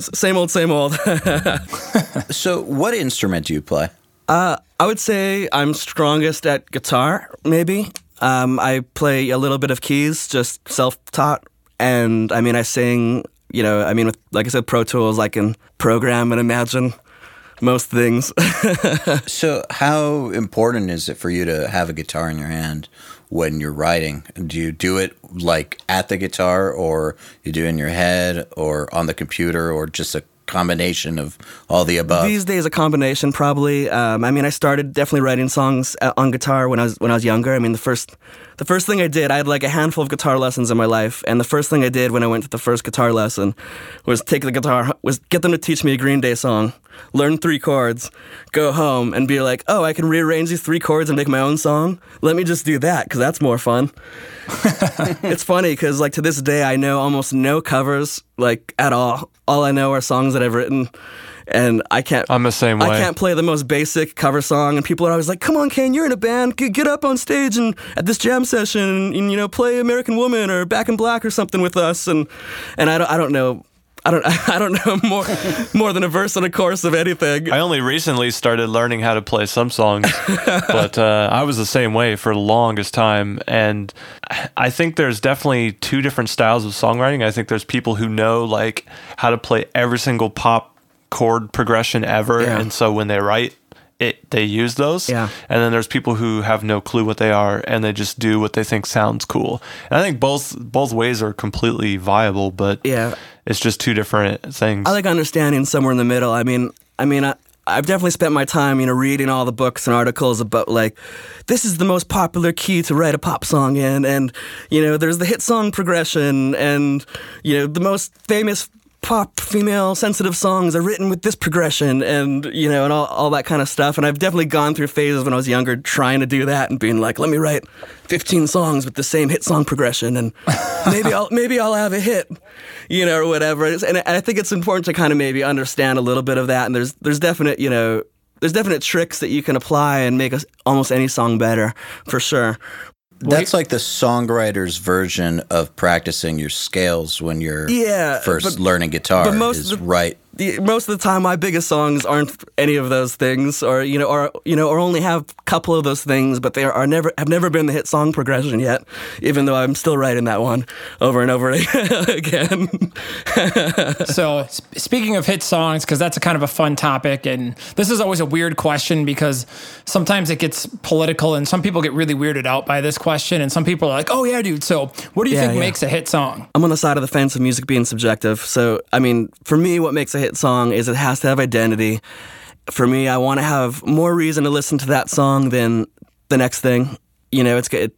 same old, same old. so, what instrument do you play? Uh, I would say I'm strongest at guitar, maybe. Um, I play a little bit of keys, just self-taught, and I mean, I sing you know, I mean, with, like I said, Pro Tools, I can program and imagine most things. so, how important is it for you to have a guitar in your hand when you're writing? Do you do it like at the guitar, or you do it in your head, or on the computer, or just a combination of all the above? These days, a combination probably. Um, I mean, I started definitely writing songs uh, on guitar when I was when I was younger. I mean, the first the first thing I did, I had like a handful of guitar lessons in my life, and the first thing I did when I went to the first guitar lesson was take the guitar, was get them to teach me a Green Day song, learn three chords, go home, and be like, oh, I can rearrange these three chords and make my own song. Let me just do that because that's more fun. it's funny because like to this day, I know almost no covers like at all. All I know are songs that I've written and I can't. I'm the same way. I can't play the most basic cover song, and people are always like, "Come on, Kane, you're in a band. Get, get up on stage and at this jam session, and, and, you know, play American Woman or Back in Black or something with us." And and I don't, I don't know. I don't I don't know more more than a verse and a chorus of anything. I only recently started learning how to play some songs, but uh, I was the same way for the longest time. And I think there's definitely two different styles of songwriting. I think there's people who know like how to play every single pop chord progression ever, yeah. and so when they write it, they use those. Yeah. And then there's people who have no clue what they are, and they just do what they think sounds cool. And I think both both ways are completely viable, but yeah, it's just two different things. I like understanding somewhere in the middle. I mean, I mean, I, I've definitely spent my time, you know, reading all the books and articles about like this is the most popular key to write a pop song in, and you know, there's the hit song progression, and you know, the most famous pop female sensitive songs are written with this progression and you know and all, all that kind of stuff. And i've definitely gone through phases when i was younger trying to do that and being like let me write 15 songs with the same hit song progression and maybe i'll maybe i'll have a hit you know or whatever. And i think it's important to kind of maybe understand a little bit of that. And there's there's definite you know there's definite tricks that you can apply and make almost any song better for sure that's like the songwriter's version of practicing your scales when you're yeah, first but, learning guitar. But most is the, right the, most of the time my biggest songs aren't any of those things or you know or you know or only have a couple of those things but they are, never have never been the hit song progression yet even though I'm still writing that one over and over again. So sp- speaking of hit songs because that's a kind of a fun topic and this is always a weird question because sometimes it gets political and some people get really weirded out by this question and some people are like oh yeah dude so what do you yeah, think yeah. makes a hit song? I'm on the side of the fence of music being subjective. So I mean for me what makes a hit hit song is it has to have identity. For me, I want to have more reason to listen to that song than the next thing. You know, it's good.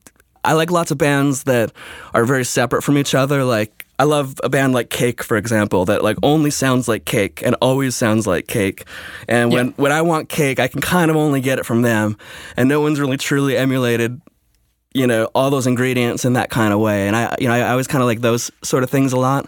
I like lots of bands that are very separate from each other. Like I love a band like Cake, for example, that like only sounds like cake and always sounds like cake. And when, Yeah. when I want cake, I can kind of only get it from them. And no one's really truly emulated, you know, all those ingredients in that kind of way. And I, you know, I, I always kind of like those sort of things a lot.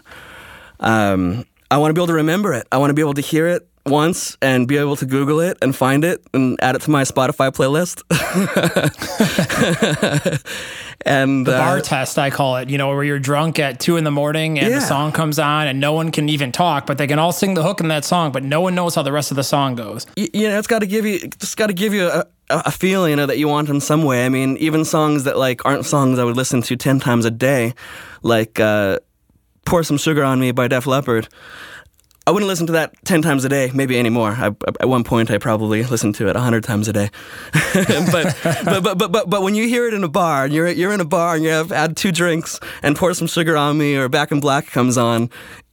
Um, I want to be able to remember it. I want to be able to hear it once and be able to Google it and find it and add it to my Spotify playlist. and The uh, bar test, I call it, you know, where you're drunk at two in the morning and Yeah. the song comes on and no one can even talk, but they can all sing the hook in that song, but no one knows how the rest of the song goes. y- you know, it's got to give you, just got to give you a, a feeling you know, that you want in some way. I mean, even songs that like aren't songs I would listen to ten times a day, like uh, "Pour Some Sugar on Me" by Def Leppard. I wouldn't listen to that ten times a day, maybe anymore. I, at one point, I probably listened to it hundred times a day. but, but, but but but but when you hear it in a bar, and you're you're in a bar and you have had two drinks and pour some sugar on me, or Back in Black comes on,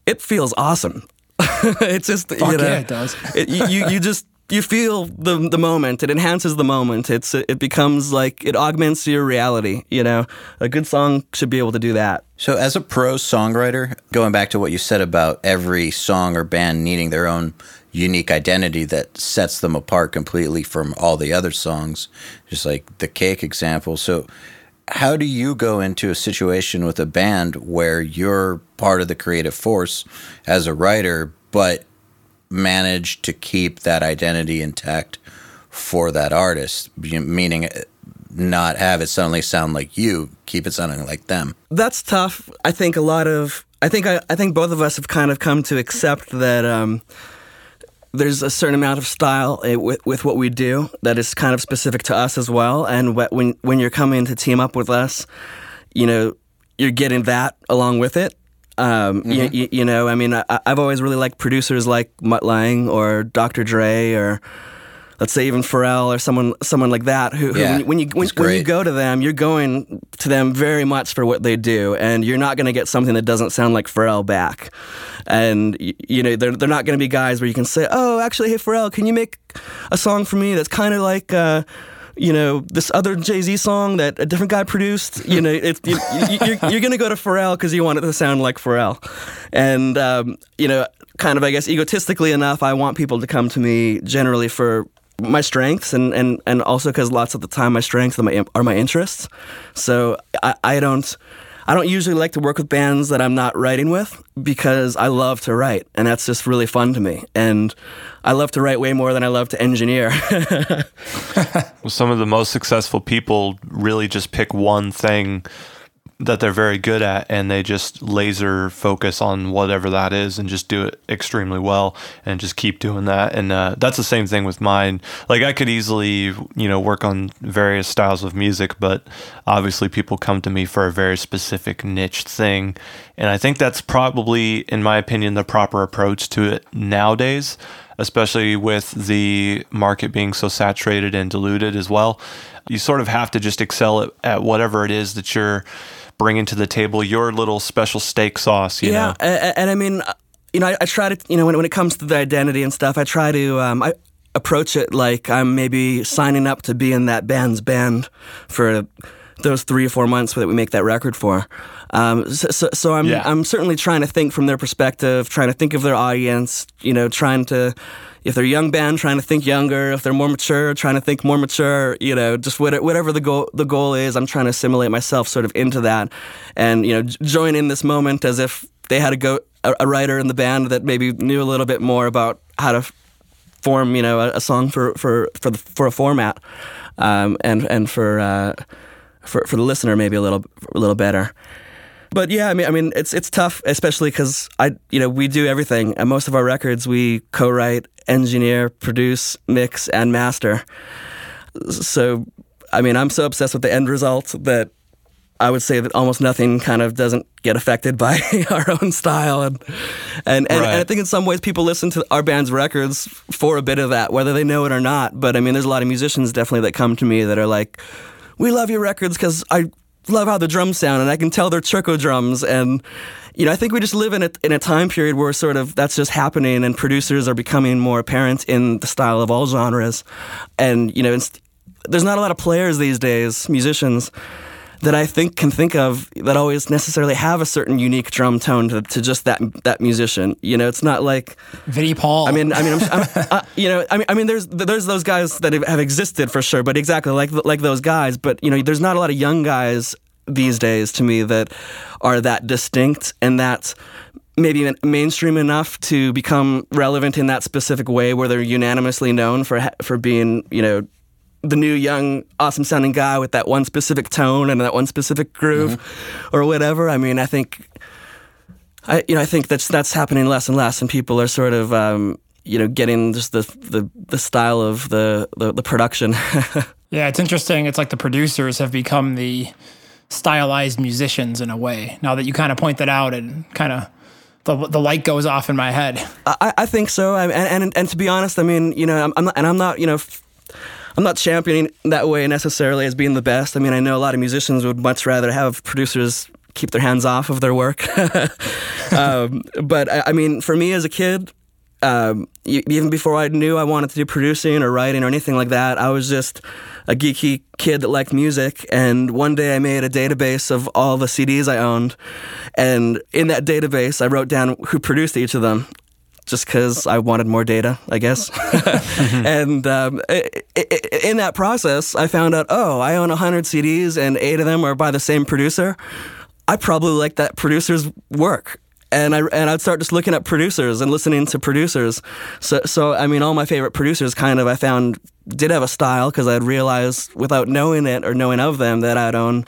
it feels awesome. it's just you know, yeah, it does. it, you you just you feel the the moment. It enhances the moment. It's it becomes like it augments your reality. You know, a good song should be able to do that. So, as a pro songwriter, going back to what you said about every song or band needing their own unique identity that sets them apart completely from all the other songs, just like the cake example. So, how do you go into a situation with a band where you're part of the creative force as a writer, but manage to keep that identity intact for that artist? Meaning, uh, not have it suddenly sound like you, keep it sounding like them. That's tough. I think a lot of I think I, I think both of us have kind of come to accept that um, there's a certain amount of style eh, with with what we do that is kind of specific to us as well. And when when you're coming to team up with us, you know, you're getting that along with it. Um, you, you, you know, I mean, I, I've always really liked producers like Mutt Lange or Dr. Dre or let's say even Pharrell or someone someone like that who, who Yeah, when, you- when you when, you go to them you're going to them very much for what they do and you're not going to get something that doesn't sound like Pharrell back. And y- you know they're, they're not going to be guys where you can say oh actually hey Pharrell can you make a song for me that's kind of like uh, you know this other Jay Z song that a different guy produced. You know, you, you, you're, you're going to go to Pharrell because you want it to sound like Pharrell, and um, you know, kind of I guess egotistically enough, I want people to come to me generally for my strengths and and and also because lots of the time my strengths are my are my interests. So I, I don't. I don't usually like to work with bands that I'm not writing with because I love to write, and that's just really fun to me. And I love to write way more than I love to engineer. Some of the most successful people really just pick one thing that they're very good at and they just laser focus on whatever that is and just do it extremely well and just keep doing that. And uh, that's the same thing with mine. Like i could easily you know work on various styles of music but obviously people come to me for a very specific niche thing. And i think that's probably in my opinion the proper approach to it nowadays especially with the market being so saturated and diluted as well. You sort of have to just excel at, at whatever it is that you're bringing to the table, your little special steak sauce, you yeah, know? and, and I mean, uh, you know, I, I try to, you know, when, when it comes to the identity and stuff, I try to, um, I approach it like I'm maybe signing up to be in that band's band for those three or four months that we make that record for. Um, so, so, so I'm, Yeah. I'm certainly trying to think from their perspective, trying to think of their audience, you know, trying to, if they're young band, trying to think younger. If they're more mature, trying to think more mature. You know, just what, whatever the goal the goal is, I'm trying to assimilate myself sort of into that, and you know, join in this moment as if they had a go a, writer in the band that maybe knew a little bit more about how to form, you know, a, a song for for for the, for a format, um, and and for uh, for for the listener maybe a little a little better. But yeah, I mean, I mean, it's it's tough, especially because I, you know, we do everything. And most of our records, we co-write, engineer, produce, mix, and master. So, I mean, I'm so obsessed with the end result that I would say that almost nothing kind of doesn't get affected by our own style, and and, and, and I think in some ways people listen to our band's records for a bit of that, whether they know it or not. But I mean, there's a lot of musicians definitely that come to me that are like, "We love your records because I love how the drums sound, and I can tell they're Churko drums." And you know, I think we just live in a in a time period where sort of that's just happening, and producers are becoming more apparent in the style of all genres, and you know, there's not a lot of players these days, musicians that I think can think of that always necessarily have a certain unique drum tone to, to just that that musician. You know, it's not like Vinnie Paul. I mean, I mean, I'm, I'm, uh, you know, I mean, I mean, there's there's those guys that have, have existed for sure, but exactly like like those guys. But you know, there's not a lot of young guys these days to me that are that distinct and that maybe mainstream enough to become relevant in that specific way where they're unanimously known for for being you know the new young awesome sounding guy with that one specific tone and that one specific groove mm-hmm. or whatever i mean i think i you know i think that's that's happening less and less and people are sort of um, you know getting just the the, the style of the the, the production yeah it's interesting it's like the producers have become the stylized musicians in a way now that you kind of point that out and kind of the, the light goes off in my head. I, I think so, I, and, and and to be honest, I mean, you know, I'm, I'm not, and I'm not, you know, I'm not championing that way necessarily as being the best. I mean, I know a lot of musicians would much rather have producers keep their hands off of their work. um, but I, I, mean, for me as a kid, um, even before I knew I wanted to do producing or writing or anything like that, I was just a geeky kid that liked music. And one day I made a database of all the CDs I owned. And in that database, I wrote down who produced each of them just because I wanted more data, I guess. and um, in that process, I found out, oh, I own 100 CDs and eight of them are by the same producer. I probably like that producer's work and I and I'd start just looking at producers and listening to producers. So so I mean, all my favorite producers kind of I found did have a style because I'd realized without knowing it or knowing of them that I'd own.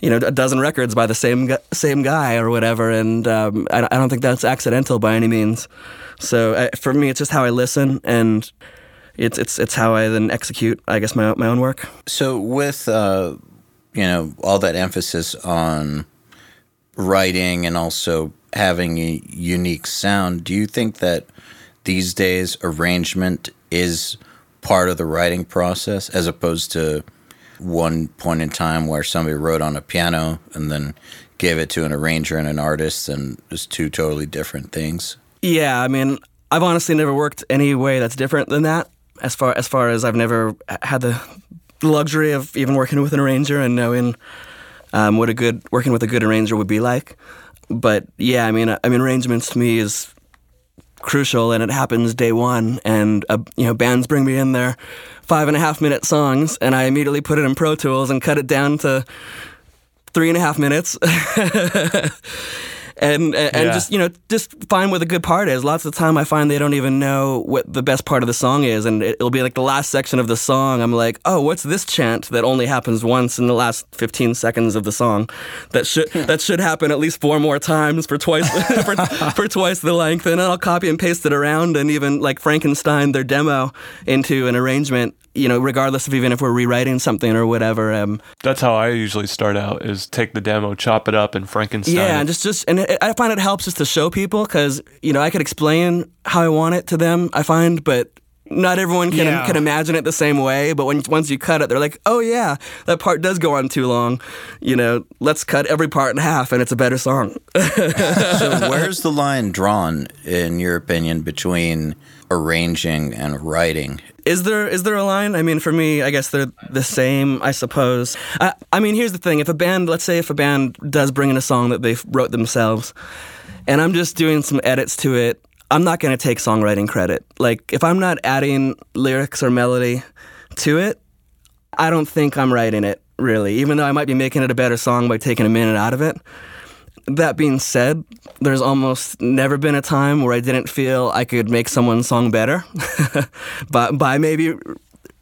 You know, a dozen records by the same same guy or whatever, and um, I, I don't think that's accidental by any means. So uh, for me, it's just how I listen, and it's it's it's how I then execute, I guess, my my own work. So with uh, you know all that emphasis on writing and also having a unique sound, do you think that these days arrangement is part of the writing process as opposed to one point in time where somebody wrote on a piano and then gave it to an arranger and an artist and it's two totally different things? Yeah, I mean, I've honestly never worked any way that's different than that. As far as far as I've never had the luxury of even working with an arranger and knowing um, what a good working with a good arranger would be like but yeah, I mean, I mean, arrangements to me is crucial, and it happens day one. And uh, you know, bands bring me in their five and a half minute songs, and I immediately put it in Pro Tools and cut it down to three and a half minutes. and and, yeah. just you know just find what the good part is. Lots of the time, I find they don't even know what the best part of the song is, and it'll be like the last section of the song. I'm like, oh, what's this chant that only happens once in the last 15 seconds of the song? That should that should happen at least four more times for twice for, for twice the length, and I'll copy and paste it around, and even like Frankenstein their demo into an arrangement you know, regardless of even if we're rewriting something or whatever. Um, That's how I usually start out: is take the demo, chop it up, and Frankenstein. Yeah, and just just and it, I find it helps just to show people because you know I could explain how I want it to them. I find, but not everyone can yeah. can imagine it the same way. But when once you cut it, they're like, "Oh yeah, that part does go on too long." You know, let's cut every part in half, and it's a better song. so, where's the line drawn, in your opinion, between arranging and writing? Is there is there a line? I mean, for me, I guess they're the same. I suppose. I, I mean, here's the thing: if a band, let's say, if a band does bring in a song that they wrote themselves, and I'm just doing some edits to it, I'm not going to take songwriting credit. Like, if I'm not adding lyrics or melody to it, I don't think I'm writing it really. Even though I might be making it a better song by taking a minute out of it. That being said, there's almost never been a time where I didn't feel I could make someone's song better, but by maybe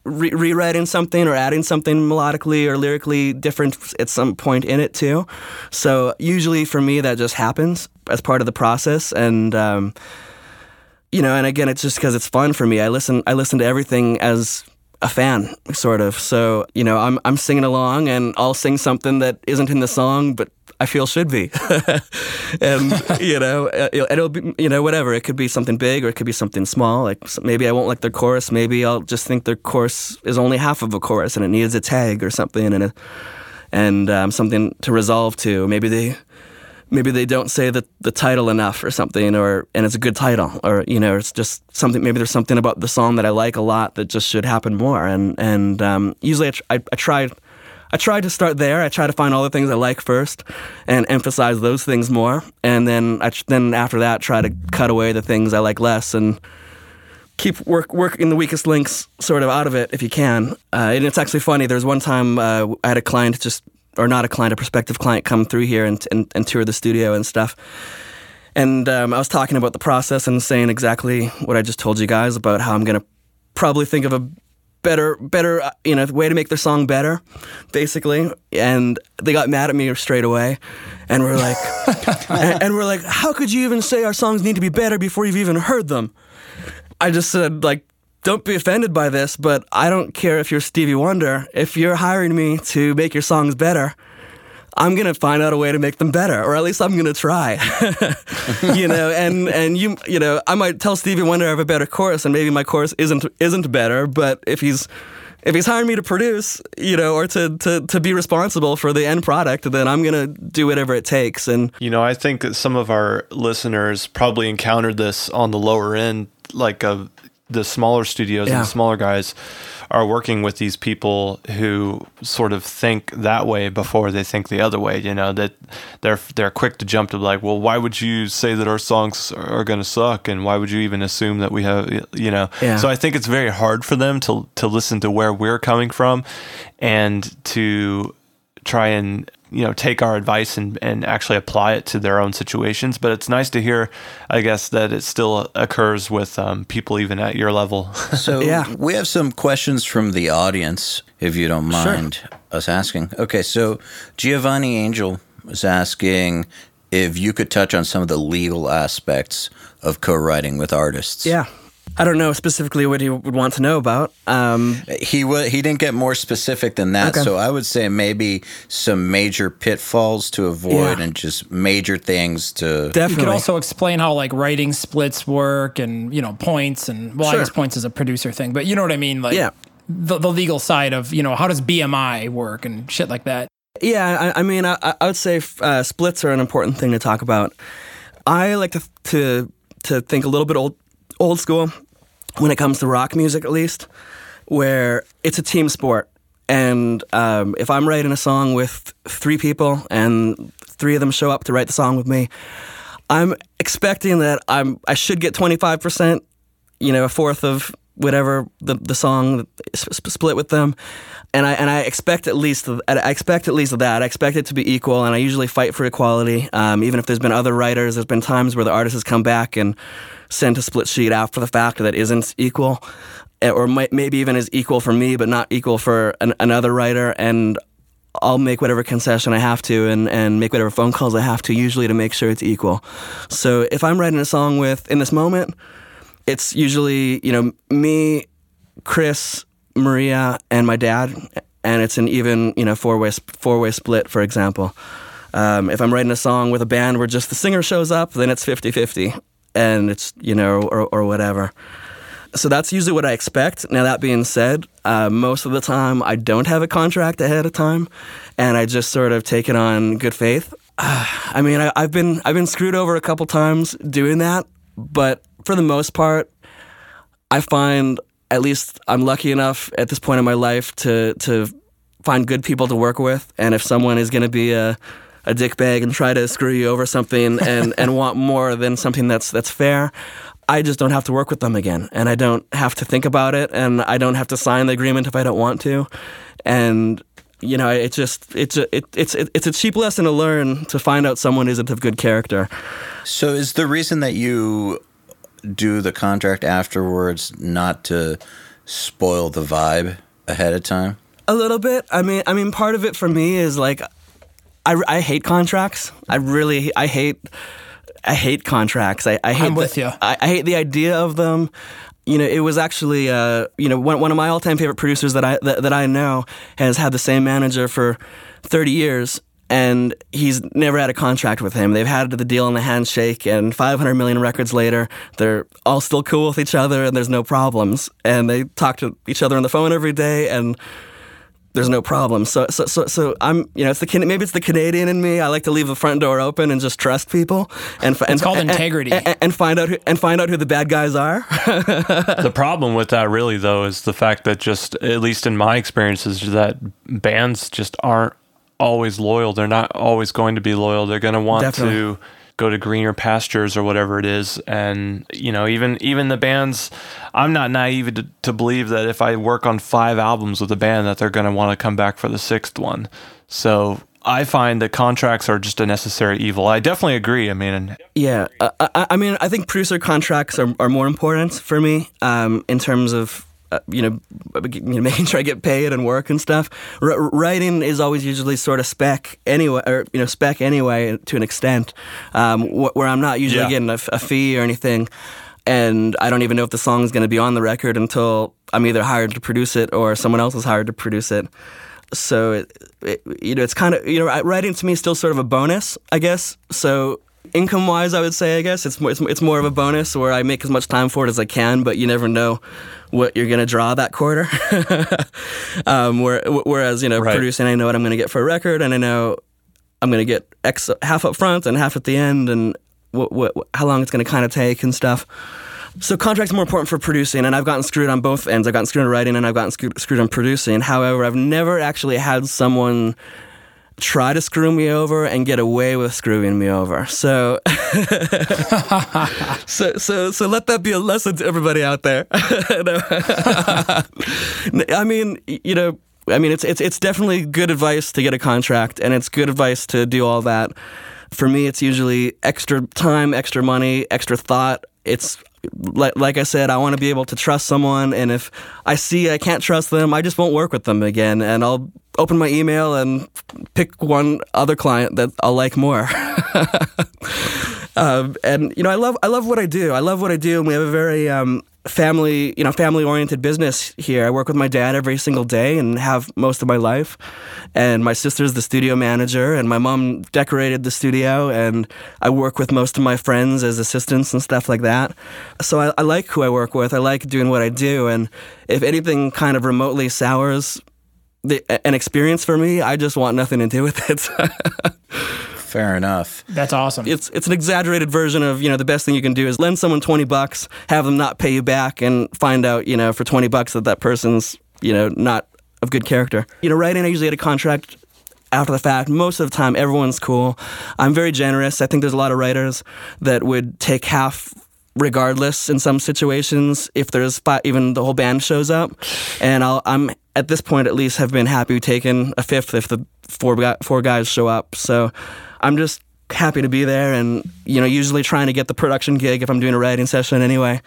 re- rewriting something or adding something melodically or lyrically different at some point in it too. So usually for me that just happens as part of the process, and um, you know, and again, it's just because it's fun for me. I listen, I listen to everything as a fan, sort of. So, you know, I'm I'm singing along and I'll sing something that isn't in the song, but I feel should be. and you know, uh, it'll be you know whatever. It could be something big or it could be something small. Like maybe I won't like their chorus. Maybe I'll just think their chorus is only half of a chorus and it needs a tag or something and a, and um, something to resolve to. Maybe they maybe they don't say the, the title enough or something or and it's a good title or you know it's just something maybe there's something about the song that I like a lot that just should happen more and and um, usually I, tr- I, I try I try to start there. I try to find all the things I like first and emphasize those things more. And then I then after that, try to cut away the things I like less and keep work working the weakest links sort of out of it if you can. Uh, and it's actually funny. There's one time uh, I had a client just or not a client, a prospective client come through here and and, and tour the studio and stuff. And um, I was talking about the process and saying exactly what I just told you guys about how I'm gonna probably think of a better better uh, you know way to make their song better basically. And they got mad at me straight away. And we're like and, and we're like how could you even say our songs need to be better before you've even heard them? I just said like don't be offended by this but i don't care if you're stevie wonder. If you're hiring me to make your songs better I'm gonna find out a way to make them better, or at least I'm gonna try. you know, and and you you know, I might tell Stevie Wonder I have a better chorus, and maybe my chorus isn't isn't better. But if he's if he's hiring me to produce, you know, or to, to, to be responsible for the end product, then I'm gonna do whatever it takes. And You know, I think that some of our listeners probably encountered this on the lower end, like of the smaller studios Yeah. and the smaller guys are working with these people who sort of think that way before they think the other way. You know that they're they're quick to jump to like, well, why would you say that our songs are going to suck, and why would you even assume that we have, you know? Yeah. So I think it's very hard for them to to listen to where we're coming from, and to try and you know take our advice and, and actually apply it to their own situations but it's nice to hear i guess that it still occurs with um, people even at your level So Yeah. we have some questions from the audience, if you don't mind us asking. Okay, so Giovanni Angel is asking if you could touch on some of the legal aspects of co-writing with artists. yeah, I don't know specifically what he would want to know about. Um, He wa he didn't get more specific than that, Okay. so I would say maybe some major pitfalls to avoid Yeah. and just major things to definitely. You could also explain how like writing splits work and you know points and well, Sure. I guess points is a producer thing, but you know what I mean. Like Yeah. the, the legal side of you know how does BMI work and shit like that. Yeah, I, I mean, I, I would say uh, splits are an important thing to talk about. I like to to to think a little bit old old school when it comes to rock music, at least, where it's a team sport. And um, if I'm writing a song with three people and three of them show up to write the song with me, I'm expecting that I'm I should get 25 percent, you know, a fourth of whatever the the song sp- sp- split with them, and I and I expect at least I expect at least that I expect it to be equal, and I usually fight for equality. Um, even if there's been other writers, there's been times where the artist has come back and sent a split sheet after the fact that isn't equal, eh, or might, maybe even is equal for me but not equal for an, another writer, and I'll make whatever concession I have to and, and make whatever phone calls I have to, usually to make sure it's equal. So if I'm writing a song with, in this moment, it's usually, you know, me, Chris, Maria, and my dad, and it's an even, you know, four way four way split, for example. Um, if I'm writing a song with a band where just the singer shows up, then it's 50 50, and it's, you know, or, or whatever. So that's usually what I expect. Now, that being said, uh, most of the time I don't have a contract ahead of time, and I just sort of take it on good faith. I mean, I, I've been I've been screwed over a couple times doing that, but for the most part, I find at least I'm lucky enough at this point in my life to to find good people to work with, and if someone is going to be a a dickbag and try to screw you over something and, and want more than something that's that's fair, I just don't have to work with them again, and I don't have to think about it, and I don't have to sign the agreement if I don't want to, and you know, it's just it's a it, it's it, it's a cheap lesson to learn to find out someone isn't of good character. So is the reason that you do the contract afterwards not to spoil the vibe ahead of time? A little bit. I mean, I mean, part of it for me is like, I, I hate contracts. I really I hate I hate contracts. I, I hate I'm the- with you. I, I hate the idea of them. You know, it was actually uh, you know one, one of my all time favorite producers that I that, that I know has had the same manager for thirty years. And he's never had a contract with him. They've had the deal on the handshake, and 500 million records later, they're all still cool with each other, and there's no problems. And they talk to each other on the phone every day, and there's no problem. So, so, so, so I'm, you know, it's the maybe it's the Canadian in me. I like to leave the front door open and just trust people. And it's and, called and, integrity. And, and, find out who, and find out who the bad guys are. the problem with that, really, though, is the fact that just at least in my experiences, that bands just aren't always loyal. They're not always going to be loyal. They're going to want Definitely. to go to greener pastures or whatever it is and you know even even the bands i'm not naive to, to believe that if i work on five albums with a band that they're going to want to come back for the sixth one so I find that contracts are just a necessary evil. I definitely agree. I mean, yeah, uh, I, I, mean, I think producer contracts are, are more important for me um, in terms of uh, you know, you know, making sure I get paid and work and stuff. R- writing is always usually sort of spec anyway, or you know, spec anyway to an extent, um, wh- where I'm not usually yeah. getting a, a, fee or anything, and I don't even know if the song is going to be on the record until I'm either hired to produce it or someone else is hired to produce it. So, it, it, you know, it's kind of you know, writing to me is still sort of a bonus, I guess. So income wise, I would say, I guess it's more, it's, it's more of a bonus where I make as much time for it as I can, but you never know what you're going to draw that quarter. um, where, whereas, you know, right. producing, I know what I'm going to get for a record and I know I'm going to get X half up front and half at the end and what, what, how long it's going to kind of take and stuff. So contracts are more important for producing, and I've gotten screwed on both ends. I've gotten screwed on writing, and I've gotten screwed, screwed on producing. However, I've never actually had someone try to screw me over and get away with screwing me over. So, so, so, so let that be a lesson to everybody out there. I mean, you know, I mean, it's it's it's definitely good advice to get a contract, and it's good advice to do all that. For me, it's usually extra time, extra money, extra thought. It's like, like I said, I want to be able to trust someone, and if I see I can't trust them, I just won't work with them again, and I'll open my email and pick one other client that I'll like more. um, and you know, I love I love what I do. I love what I do, and we have a very um, family you know family oriented business here. I work with my dad every single day and have most of my life. And my sister's the studio manager, and my mom decorated the studio, and I work with most of my friends as assistants and stuff like that. So I, I like who I work with. I like doing what I do, and if anything kind of remotely sours the, an experience for me. I just want nothing to do with it. Fair enough. That's awesome. It's it's an exaggerated version of you know the best thing you can do is lend someone twenty bucks, have them not pay you back, and find out you know for twenty bucks that that person's you know not of good character. You know, writing I usually get a contract after the fact. Most of the time, everyone's cool. I'm very generous. I think there's a lot of writers that would take half regardless in some situations if there's spot, even the whole band shows up and I'll i am at this point at least have been happy taking a fifth if the four four guys show up so i'm just happy to be there and you know usually trying to get the production gig if i'm doing a writing session anyway.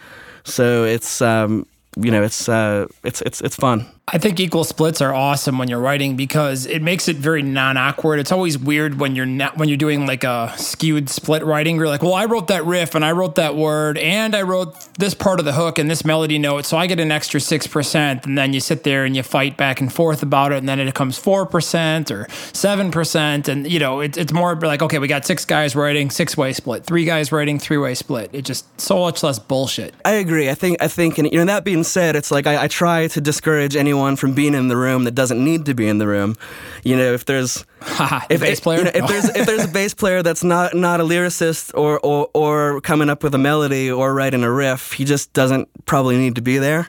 So it's um, you know it's uh, it's it's it's fun I think equal splits are awesome when you're writing because it makes it very non-awkward. It's always weird when you're not when you're doing like a skewed split writing. You're like, well, I wrote that riff and I wrote that word and I wrote this part of the hook and this melody note, so I get an extra six percent. And then you sit there and you fight back and forth about it, and then it becomes four percent or seven percent, and you know it, it's more like, okay, we got six guys writing six way split, three guys writing three way split. It just so much less bullshit. I agree. I think I think, and you know that being said, it's like I, I try to discourage anyone anyone from being in the room that doesn't need to be in the room. You know, if there's if, bass player, you know, if there's if there's a bass player that's not not a lyricist or, or or coming up with a melody or writing a riff, he just doesn't probably need to be there.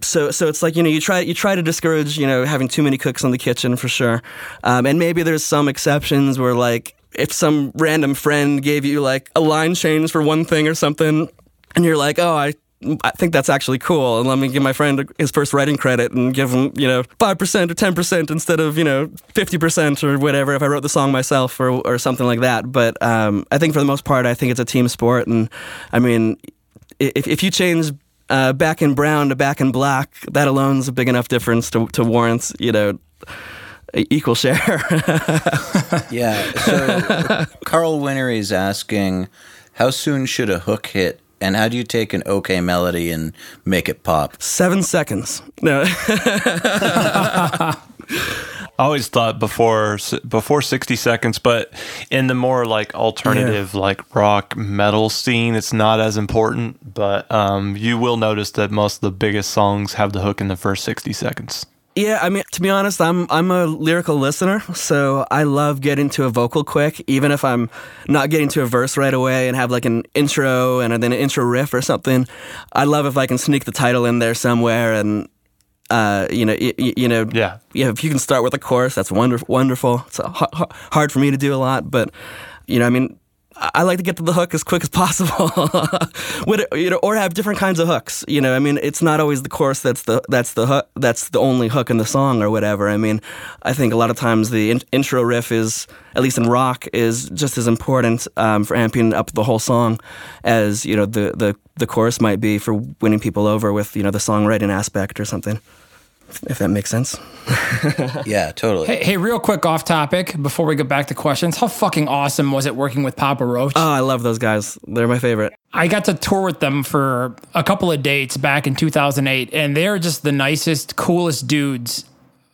So so it's like you know you try you try to discourage you know having too many cooks in the kitchen for sure, um, and maybe there's some exceptions where like if some random friend gave you like a line change for one thing or something and you're like, oh, I I think that's actually cool. And let me give my friend his first writing credit and give him, you know, 5% or 10% instead of, you know, 50% or whatever if I wrote the song myself or, or something like that. But um, I think for the most part, I think it's a team sport. And I mean, if, if you change uh, back in brown to back in black, that alone is a big enough difference to, to warrant, you know, equal share. yeah. So Carl Winner is asking, how soon should a hook hit and how do you take an okay melody and make it pop? Seven seconds. No. I always thought before before 60 seconds, but in the more like alternative, yeah. like rock metal scene, it's not as important. But um, you will notice that most of the biggest songs have the hook in the first 60 seconds. Yeah, I mean, to be honest, I'm I'm a lyrical listener, so I love getting to a vocal quick, even if I'm not getting to a verse right away and have like an intro and then an intro riff or something. I love if I can sneak the title in there somewhere, and uh, you know, y- y- you know, Yeah. yeah. If you can start with a chorus, that's wonderful. Wonderful. It's a h- h- hard for me to do a lot, but you know, I mean, I like to get to the hook as quick as possible, What- you know, or have different kinds of hooks. You know, I mean, it's not always the chorus that's the that's the hook that's the only hook in the song or whatever. I mean, I think a lot of times the in- intro riff is, at least in rock, is just as important um, for amping up the whole song as you know the the the chorus might be for winning people over with you know the songwriting aspect or something. If that makes sense. Yeah, totally. Hey, hey, real quick off topic before we get back to questions. How fucking awesome was it working with Papa Roach? Oh, I love those guys. They're my favorite. I got to tour with them for a couple of dates back in 2008, and they're just the nicest, coolest dudes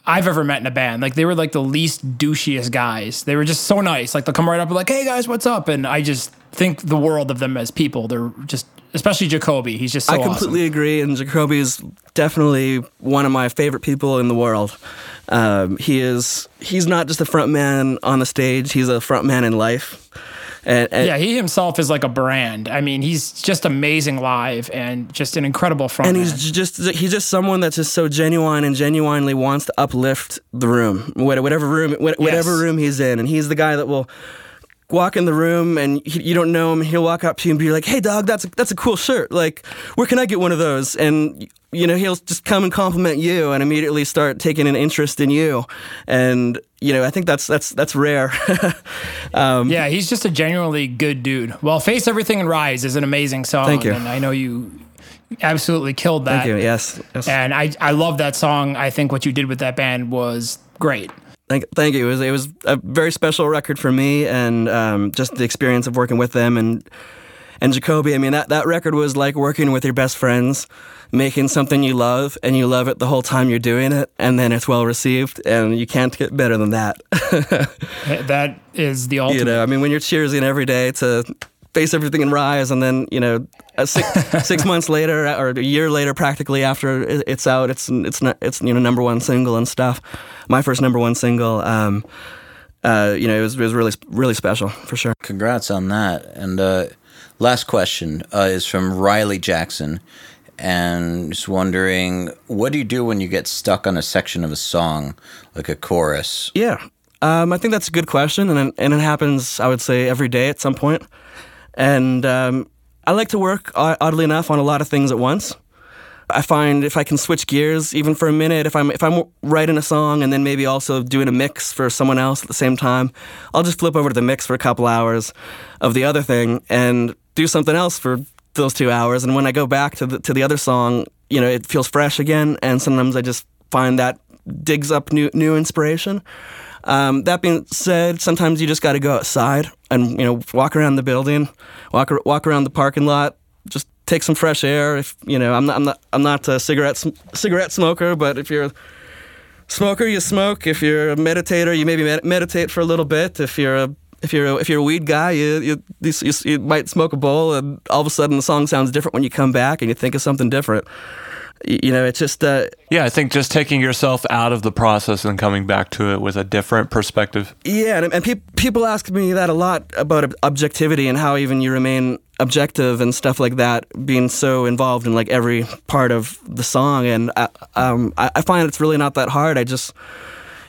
I've ever met in a band. Like they were like the least douchiest guys. They were just so nice. Like they'll come right up and like, "Hey guys, what's up?" And I just think the world of them as people. They're just, especially Jacoby. He's just so I completely agree, and Jacoby is definitely one of my favorite people in the world. Um, he is. He's not just a front man on the stage; he's a front man in life. And, and Yeah, he himself is like a brand. I mean, he's just amazing live and just an incredible front. and he's just he's just someone that's just so genuine and genuinely wants to uplift the room, whatever room, whatever Yes. room he's in, and he's the guy that will walk in the room and he, you don't know him. He'll walk up to you and be like, "Hey, dog, that's a, that's a cool shirt. Like, where can I get one of those?" And you know, he'll just come and compliment you and immediately start taking an interest in you. And you know, I think that's that's that's rare. um, Yeah, he's just a genuinely good dude. Well, Face Everything and Rise is an amazing song. Thank you. And I know you absolutely killed that. Thank you. Yes. yes. And I, I love that song. I think what you did with that band was great. Thank, thank you. It was it was a very special record for me, and um, just the experience of working with them and and Jacoby. I mean, that that record was like working with your best friends, making something you love, and you love it the whole time you're doing it, and then it's well received, and you can't get better than that. That is the ultimate. you know, I mean, when you're cheersing every day to face everything and rise, and then you know, a six six months later or a year later, practically after it's out, it's it's not it's you know number one single and stuff. My first number one single. Um, uh, you know, it was, it was really really special for sure. Congrats on that. And uh, last question uh, is from Riley Jackson. And just wondering, what do you do when you get stuck on a section of a song, like a chorus? Yeah, um, I think that's a good question, and and it happens. I would say every day at some point. And um, I like to work oddly enough on a lot of things at once. I find if I can switch gears even for a minute, if I'm if I'm writing a song and then maybe also doing a mix for someone else at the same time, I'll just flip over to the mix for a couple hours of the other thing and do something else for those two hours. And when I go back to the to the other song, you know, it feels fresh again. And sometimes I just find that digs up new new inspiration. Um, that being said, sometimes you just got to go outside and you know walk around the building, walk walk around the parking lot, just take some fresh air. If you know, I'm not I'm not I'm not a cigarette sm- cigarette smoker, but if you're a smoker, you smoke. If you're a meditator, you maybe med- meditate for a little bit. If you're a if you're a, if you're a weed guy, you you, you you you might smoke a bowl, and all of a sudden the song sounds different when you come back and you think of something different. You know, it's just uh, Yeah, I think just taking yourself out of the process and coming back to it with a different perspective. Yeah, and, and peop people ask me that a lot about objectivity and how even you remain objective and stuff like that, being so involved in like every part of the song. And I, um, I, I find it's really not that hard. I just,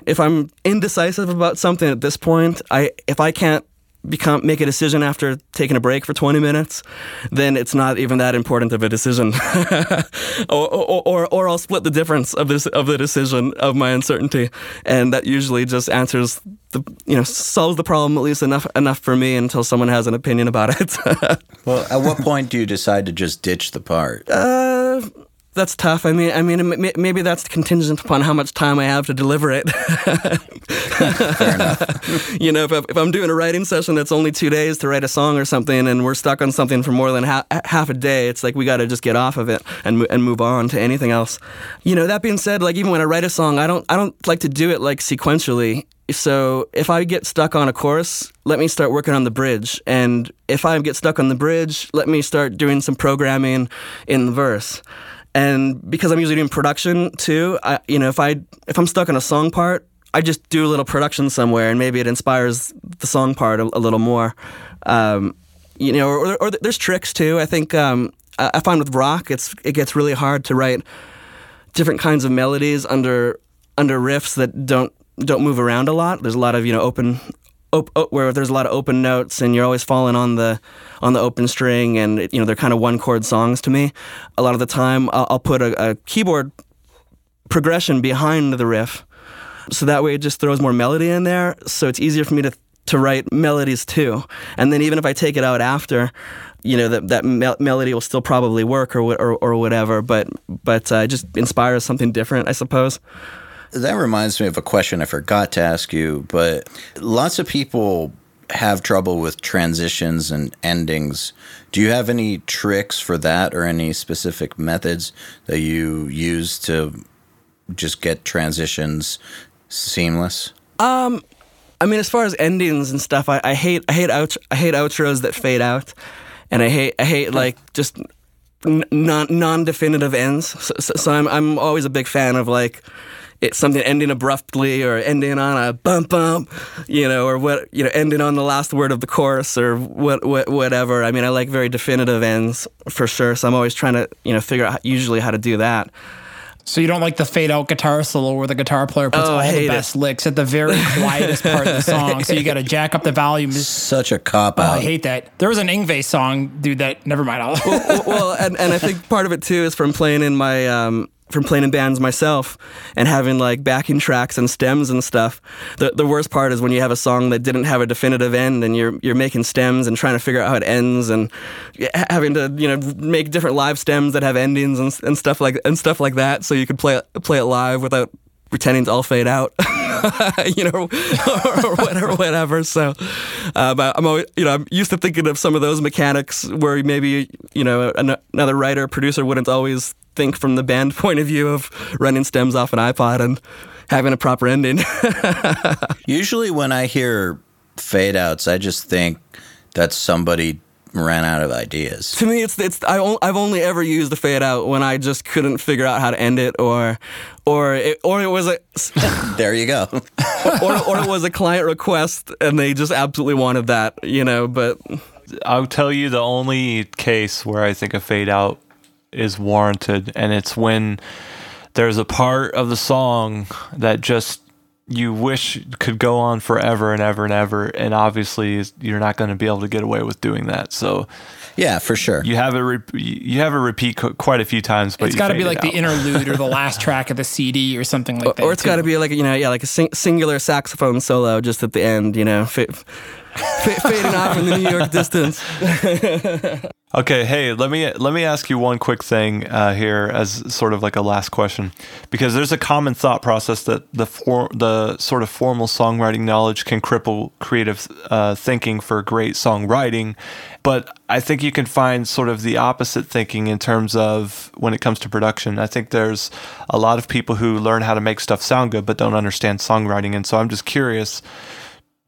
if I'm indecisive about something at this point, I if I can't become make a decision after taking a break for 20 minutes, then it's not even that important of a decision. or, or, or, or I'll split the difference of this of the decision of my uncertainty, and that usually just answers the you know solves the problem at least enough enough for me until someone has an opinion about it. Well, at what point do you decide to just ditch the part? uh, that's tough. I mean, I mean, maybe that's contingent upon how much time I have to deliver it. Fair enough. you know, if, if I'm doing a writing session that's only two days to write a song or something, and we're stuck on something for more than ha- half a day, it's like we got to just get off of it and and move on to anything else. You know, that being said, like even when I write a song, I don't I don't like to do it like sequentially. So if I get stuck on a chorus, let me start working on the bridge, and if I get stuck on the bridge, let me start doing some programming in the verse. And because I'm usually doing production too, I, you know, if I if I'm stuck in a song part, I just do a little production somewhere, and maybe it inspires the song part a, a little more. Um, you know, or, or, there's tricks too. I think um, I find with rock, it's it gets really hard to write different kinds of melodies under under riffs that don't don't move around a lot. There's a lot of you know open op- op- where there's a lot of open notes, and you're always falling on the on the open string, and you know they're kind of one chord songs to me. A lot of the time, I'll, I'll put a, a keyboard progression behind the riff, so that way it just throws more melody in there. So it's easier for me to to write melodies too. And then even if I take it out after, you know that that me- melody will still probably work or or, or whatever. But but uh, just inspires something different, I suppose. That reminds me of a question I forgot to ask you, but lots of people have trouble with transitions and endings. Do you have any tricks for that or any specific methods that you use to just get transitions seamless? Um, I mean, as far as endings and stuff, I, I hate I hate out I hate outros that fade out, and I hate I hate like just non non definitive ends. So, so, so I'm I'm always a big fan of like it's something ending abruptly or ending on a bump bump, you know, or what you know, ending on the last word of the chorus or what, what whatever. I mean, I like very definitive ends for sure. So I'm always trying to you know figure out usually how to do that. So you don't like the fade out guitar solo where the guitar player puts Oh, all the best it. licks at the very quietest part of the song. So you got to jack up the volume. Such a cop Oh, out. I hate that. There was an Yngwie song, dude. That never mind. I'll, well, well, and, and I think part of it too is from playing in my um, from playing in bands myself and having like backing tracks and stems and stuff. The the worst part is when you have a song that didn't have a definitive end and you're you're making stems and trying to figure out how it ends and having to you know make different live stems that have endings and, and stuff like and stuff like that so you could play play it live without pretending to all fade out, you know, or whatever, whatever. So, uh, but I'm always, you know, I'm used to thinking of some of those mechanics where maybe, you know, an- another writer, producer wouldn't always think from the band point of view of running stems off an iPod and having a proper ending. Usually, when I hear fade outs, I just think that somebody ran out of ideas. to me, it's it's I I've only ever used the fade out when I just couldn't figure out how to end it, or or it, or it was a There you go. or, or it was a client request and they just absolutely wanted that, you know. But I'll tell you the only case where I think a fade out is warranted, and it's when there's a part of the song that just you wish could go on forever and ever and ever, and obviously you're not going to be able to get away with doing that. So yeah, for sure. you have it, re- you have it repeat qu- quite a few times, but it's got to be it like the interlude or the last track of the CD or something like that. or it's got to be like you know, yeah, like a sing- singular saxophone solo just at the end, you know, fa- fa- fading off in the New York distance. Okay, hey, let me let me ask you one quick thing uh, here as sort of like a last question, because there's a common thought process that the for, the sort of formal songwriting knowledge can cripple creative uh, thinking for great songwriting, but I think you can find sort of the opposite thinking in terms of when it comes to production. I think there's a lot of people who learn how to make stuff sound good but don't understand songwriting, and so I'm just curious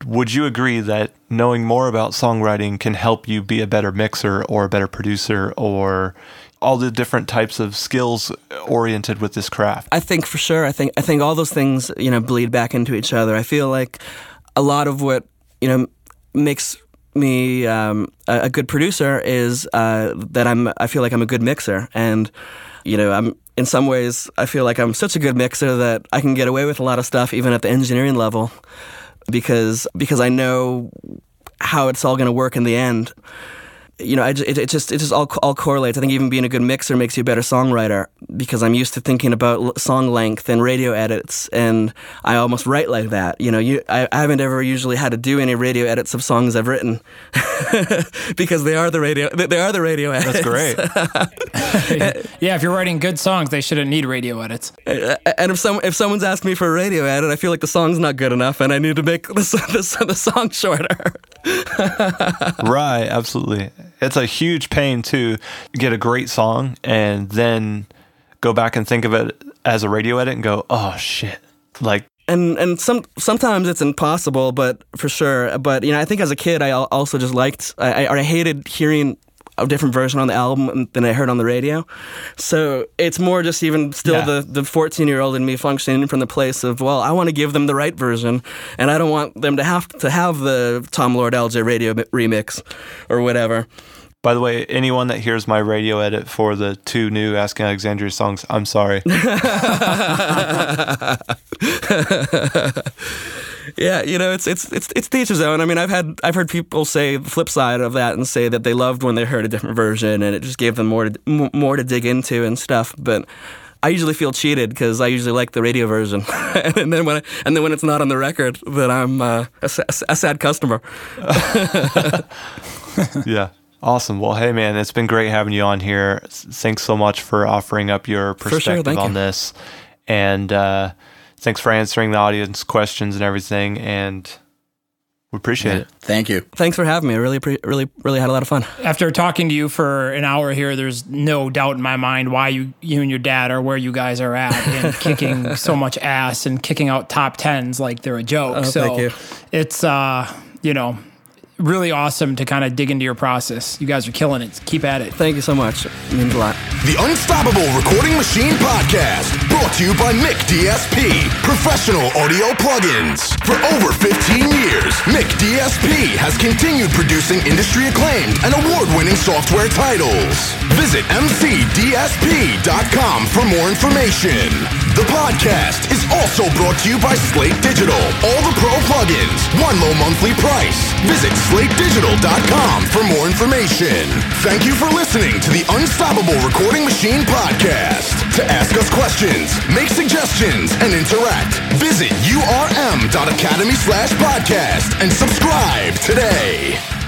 would you agree that knowing more about songwriting can help you be a better mixer or a better producer or all the different types of skills oriented with this craft? I think for sure. I think I think all those things you know bleed back into each other. I feel like a lot of what you know makes me um, a, good producer is uh, that I'm. I feel like I'm a good mixer, and you know I'm. In some ways, I feel like I'm such a good mixer that I can get away with a lot of stuff, even at the engineering level, because because I know how it's all going to work in the end you know, I it, it just it just all all correlates. I think even being a good mixer makes you a better songwriter because I'm used to thinking about l- song length and radio edits, and I almost write like that. You know, you I, I haven't ever usually had to do any radio edits of songs I've written because they are the radio they they are the radio edits. That's great. yeah, if you're writing good songs, they shouldn't need radio edits. And if some if someone's asked me for a radio edit, I feel like the song's not good enough, and I need to make the s- the, the song shorter. right, absolutely. It's a huge pain to get a great song and then go back and think of it as a radio edit and go, "Oh shit." Like and and some sometimes it's impossible, but for sure. But you know, I think as a kid, I also just liked I, I, I hated hearing a different version on the album than I heard on the radio. So it's more just even still Yeah. the the 14 year old in me functioning from the place of well, I want to give them the right version, and I don't want them to have to have the Tom Lord-Alge radio mi- remix or whatever. By the way, anyone that hears my radio edit for the two new Asking Alexandria songs, I'm sorry. Yeah, you know, it's it's it's it's to each his own. I mean, I've had I've heard people say the flip side of that and say that they loved when they heard a different version and it just gave them more to more to dig into and stuff. But I usually feel cheated because I usually like the radio version, and then when I, and then when it's not on the record, then I'm uh, a, a sad customer. yeah. Awesome. Well, hey, man, it's been great having you on here. Thanks so much for offering up your sure, perspective thank on you. this. And uh, thanks for answering the audience questions and everything. And we appreciate it. Thank you. Thanks for having me. I really pre- really really had a lot of fun. After talking to you for an hour here, there's no doubt in my mind why you you and your dad are where you guys are at and kicking so much ass and kicking out top tens like they're a joke. Oh, so thank you. it's uh, you know, really awesome to kind of dig into your process. You guys are killing it. Keep at it. Thank you so much. It means a lot. The Unstoppable Recording Machine Podcast, brought to you by Mick DSP, professional audio plugins. For over 15 years, Mick DSP has continued producing industry acclaimed and award winning software titles. Visit mcdsp.com for more information. The podcast is also brought to you by Slate Digital. All the pro plugins, one low monthly price. Visit slatedigital.com for more information. Thank you for listening to the Unstoppable Recording Machine podcast. To ask us questions, make suggestions, and interact, visit urm.academy slash podcast and subscribe today.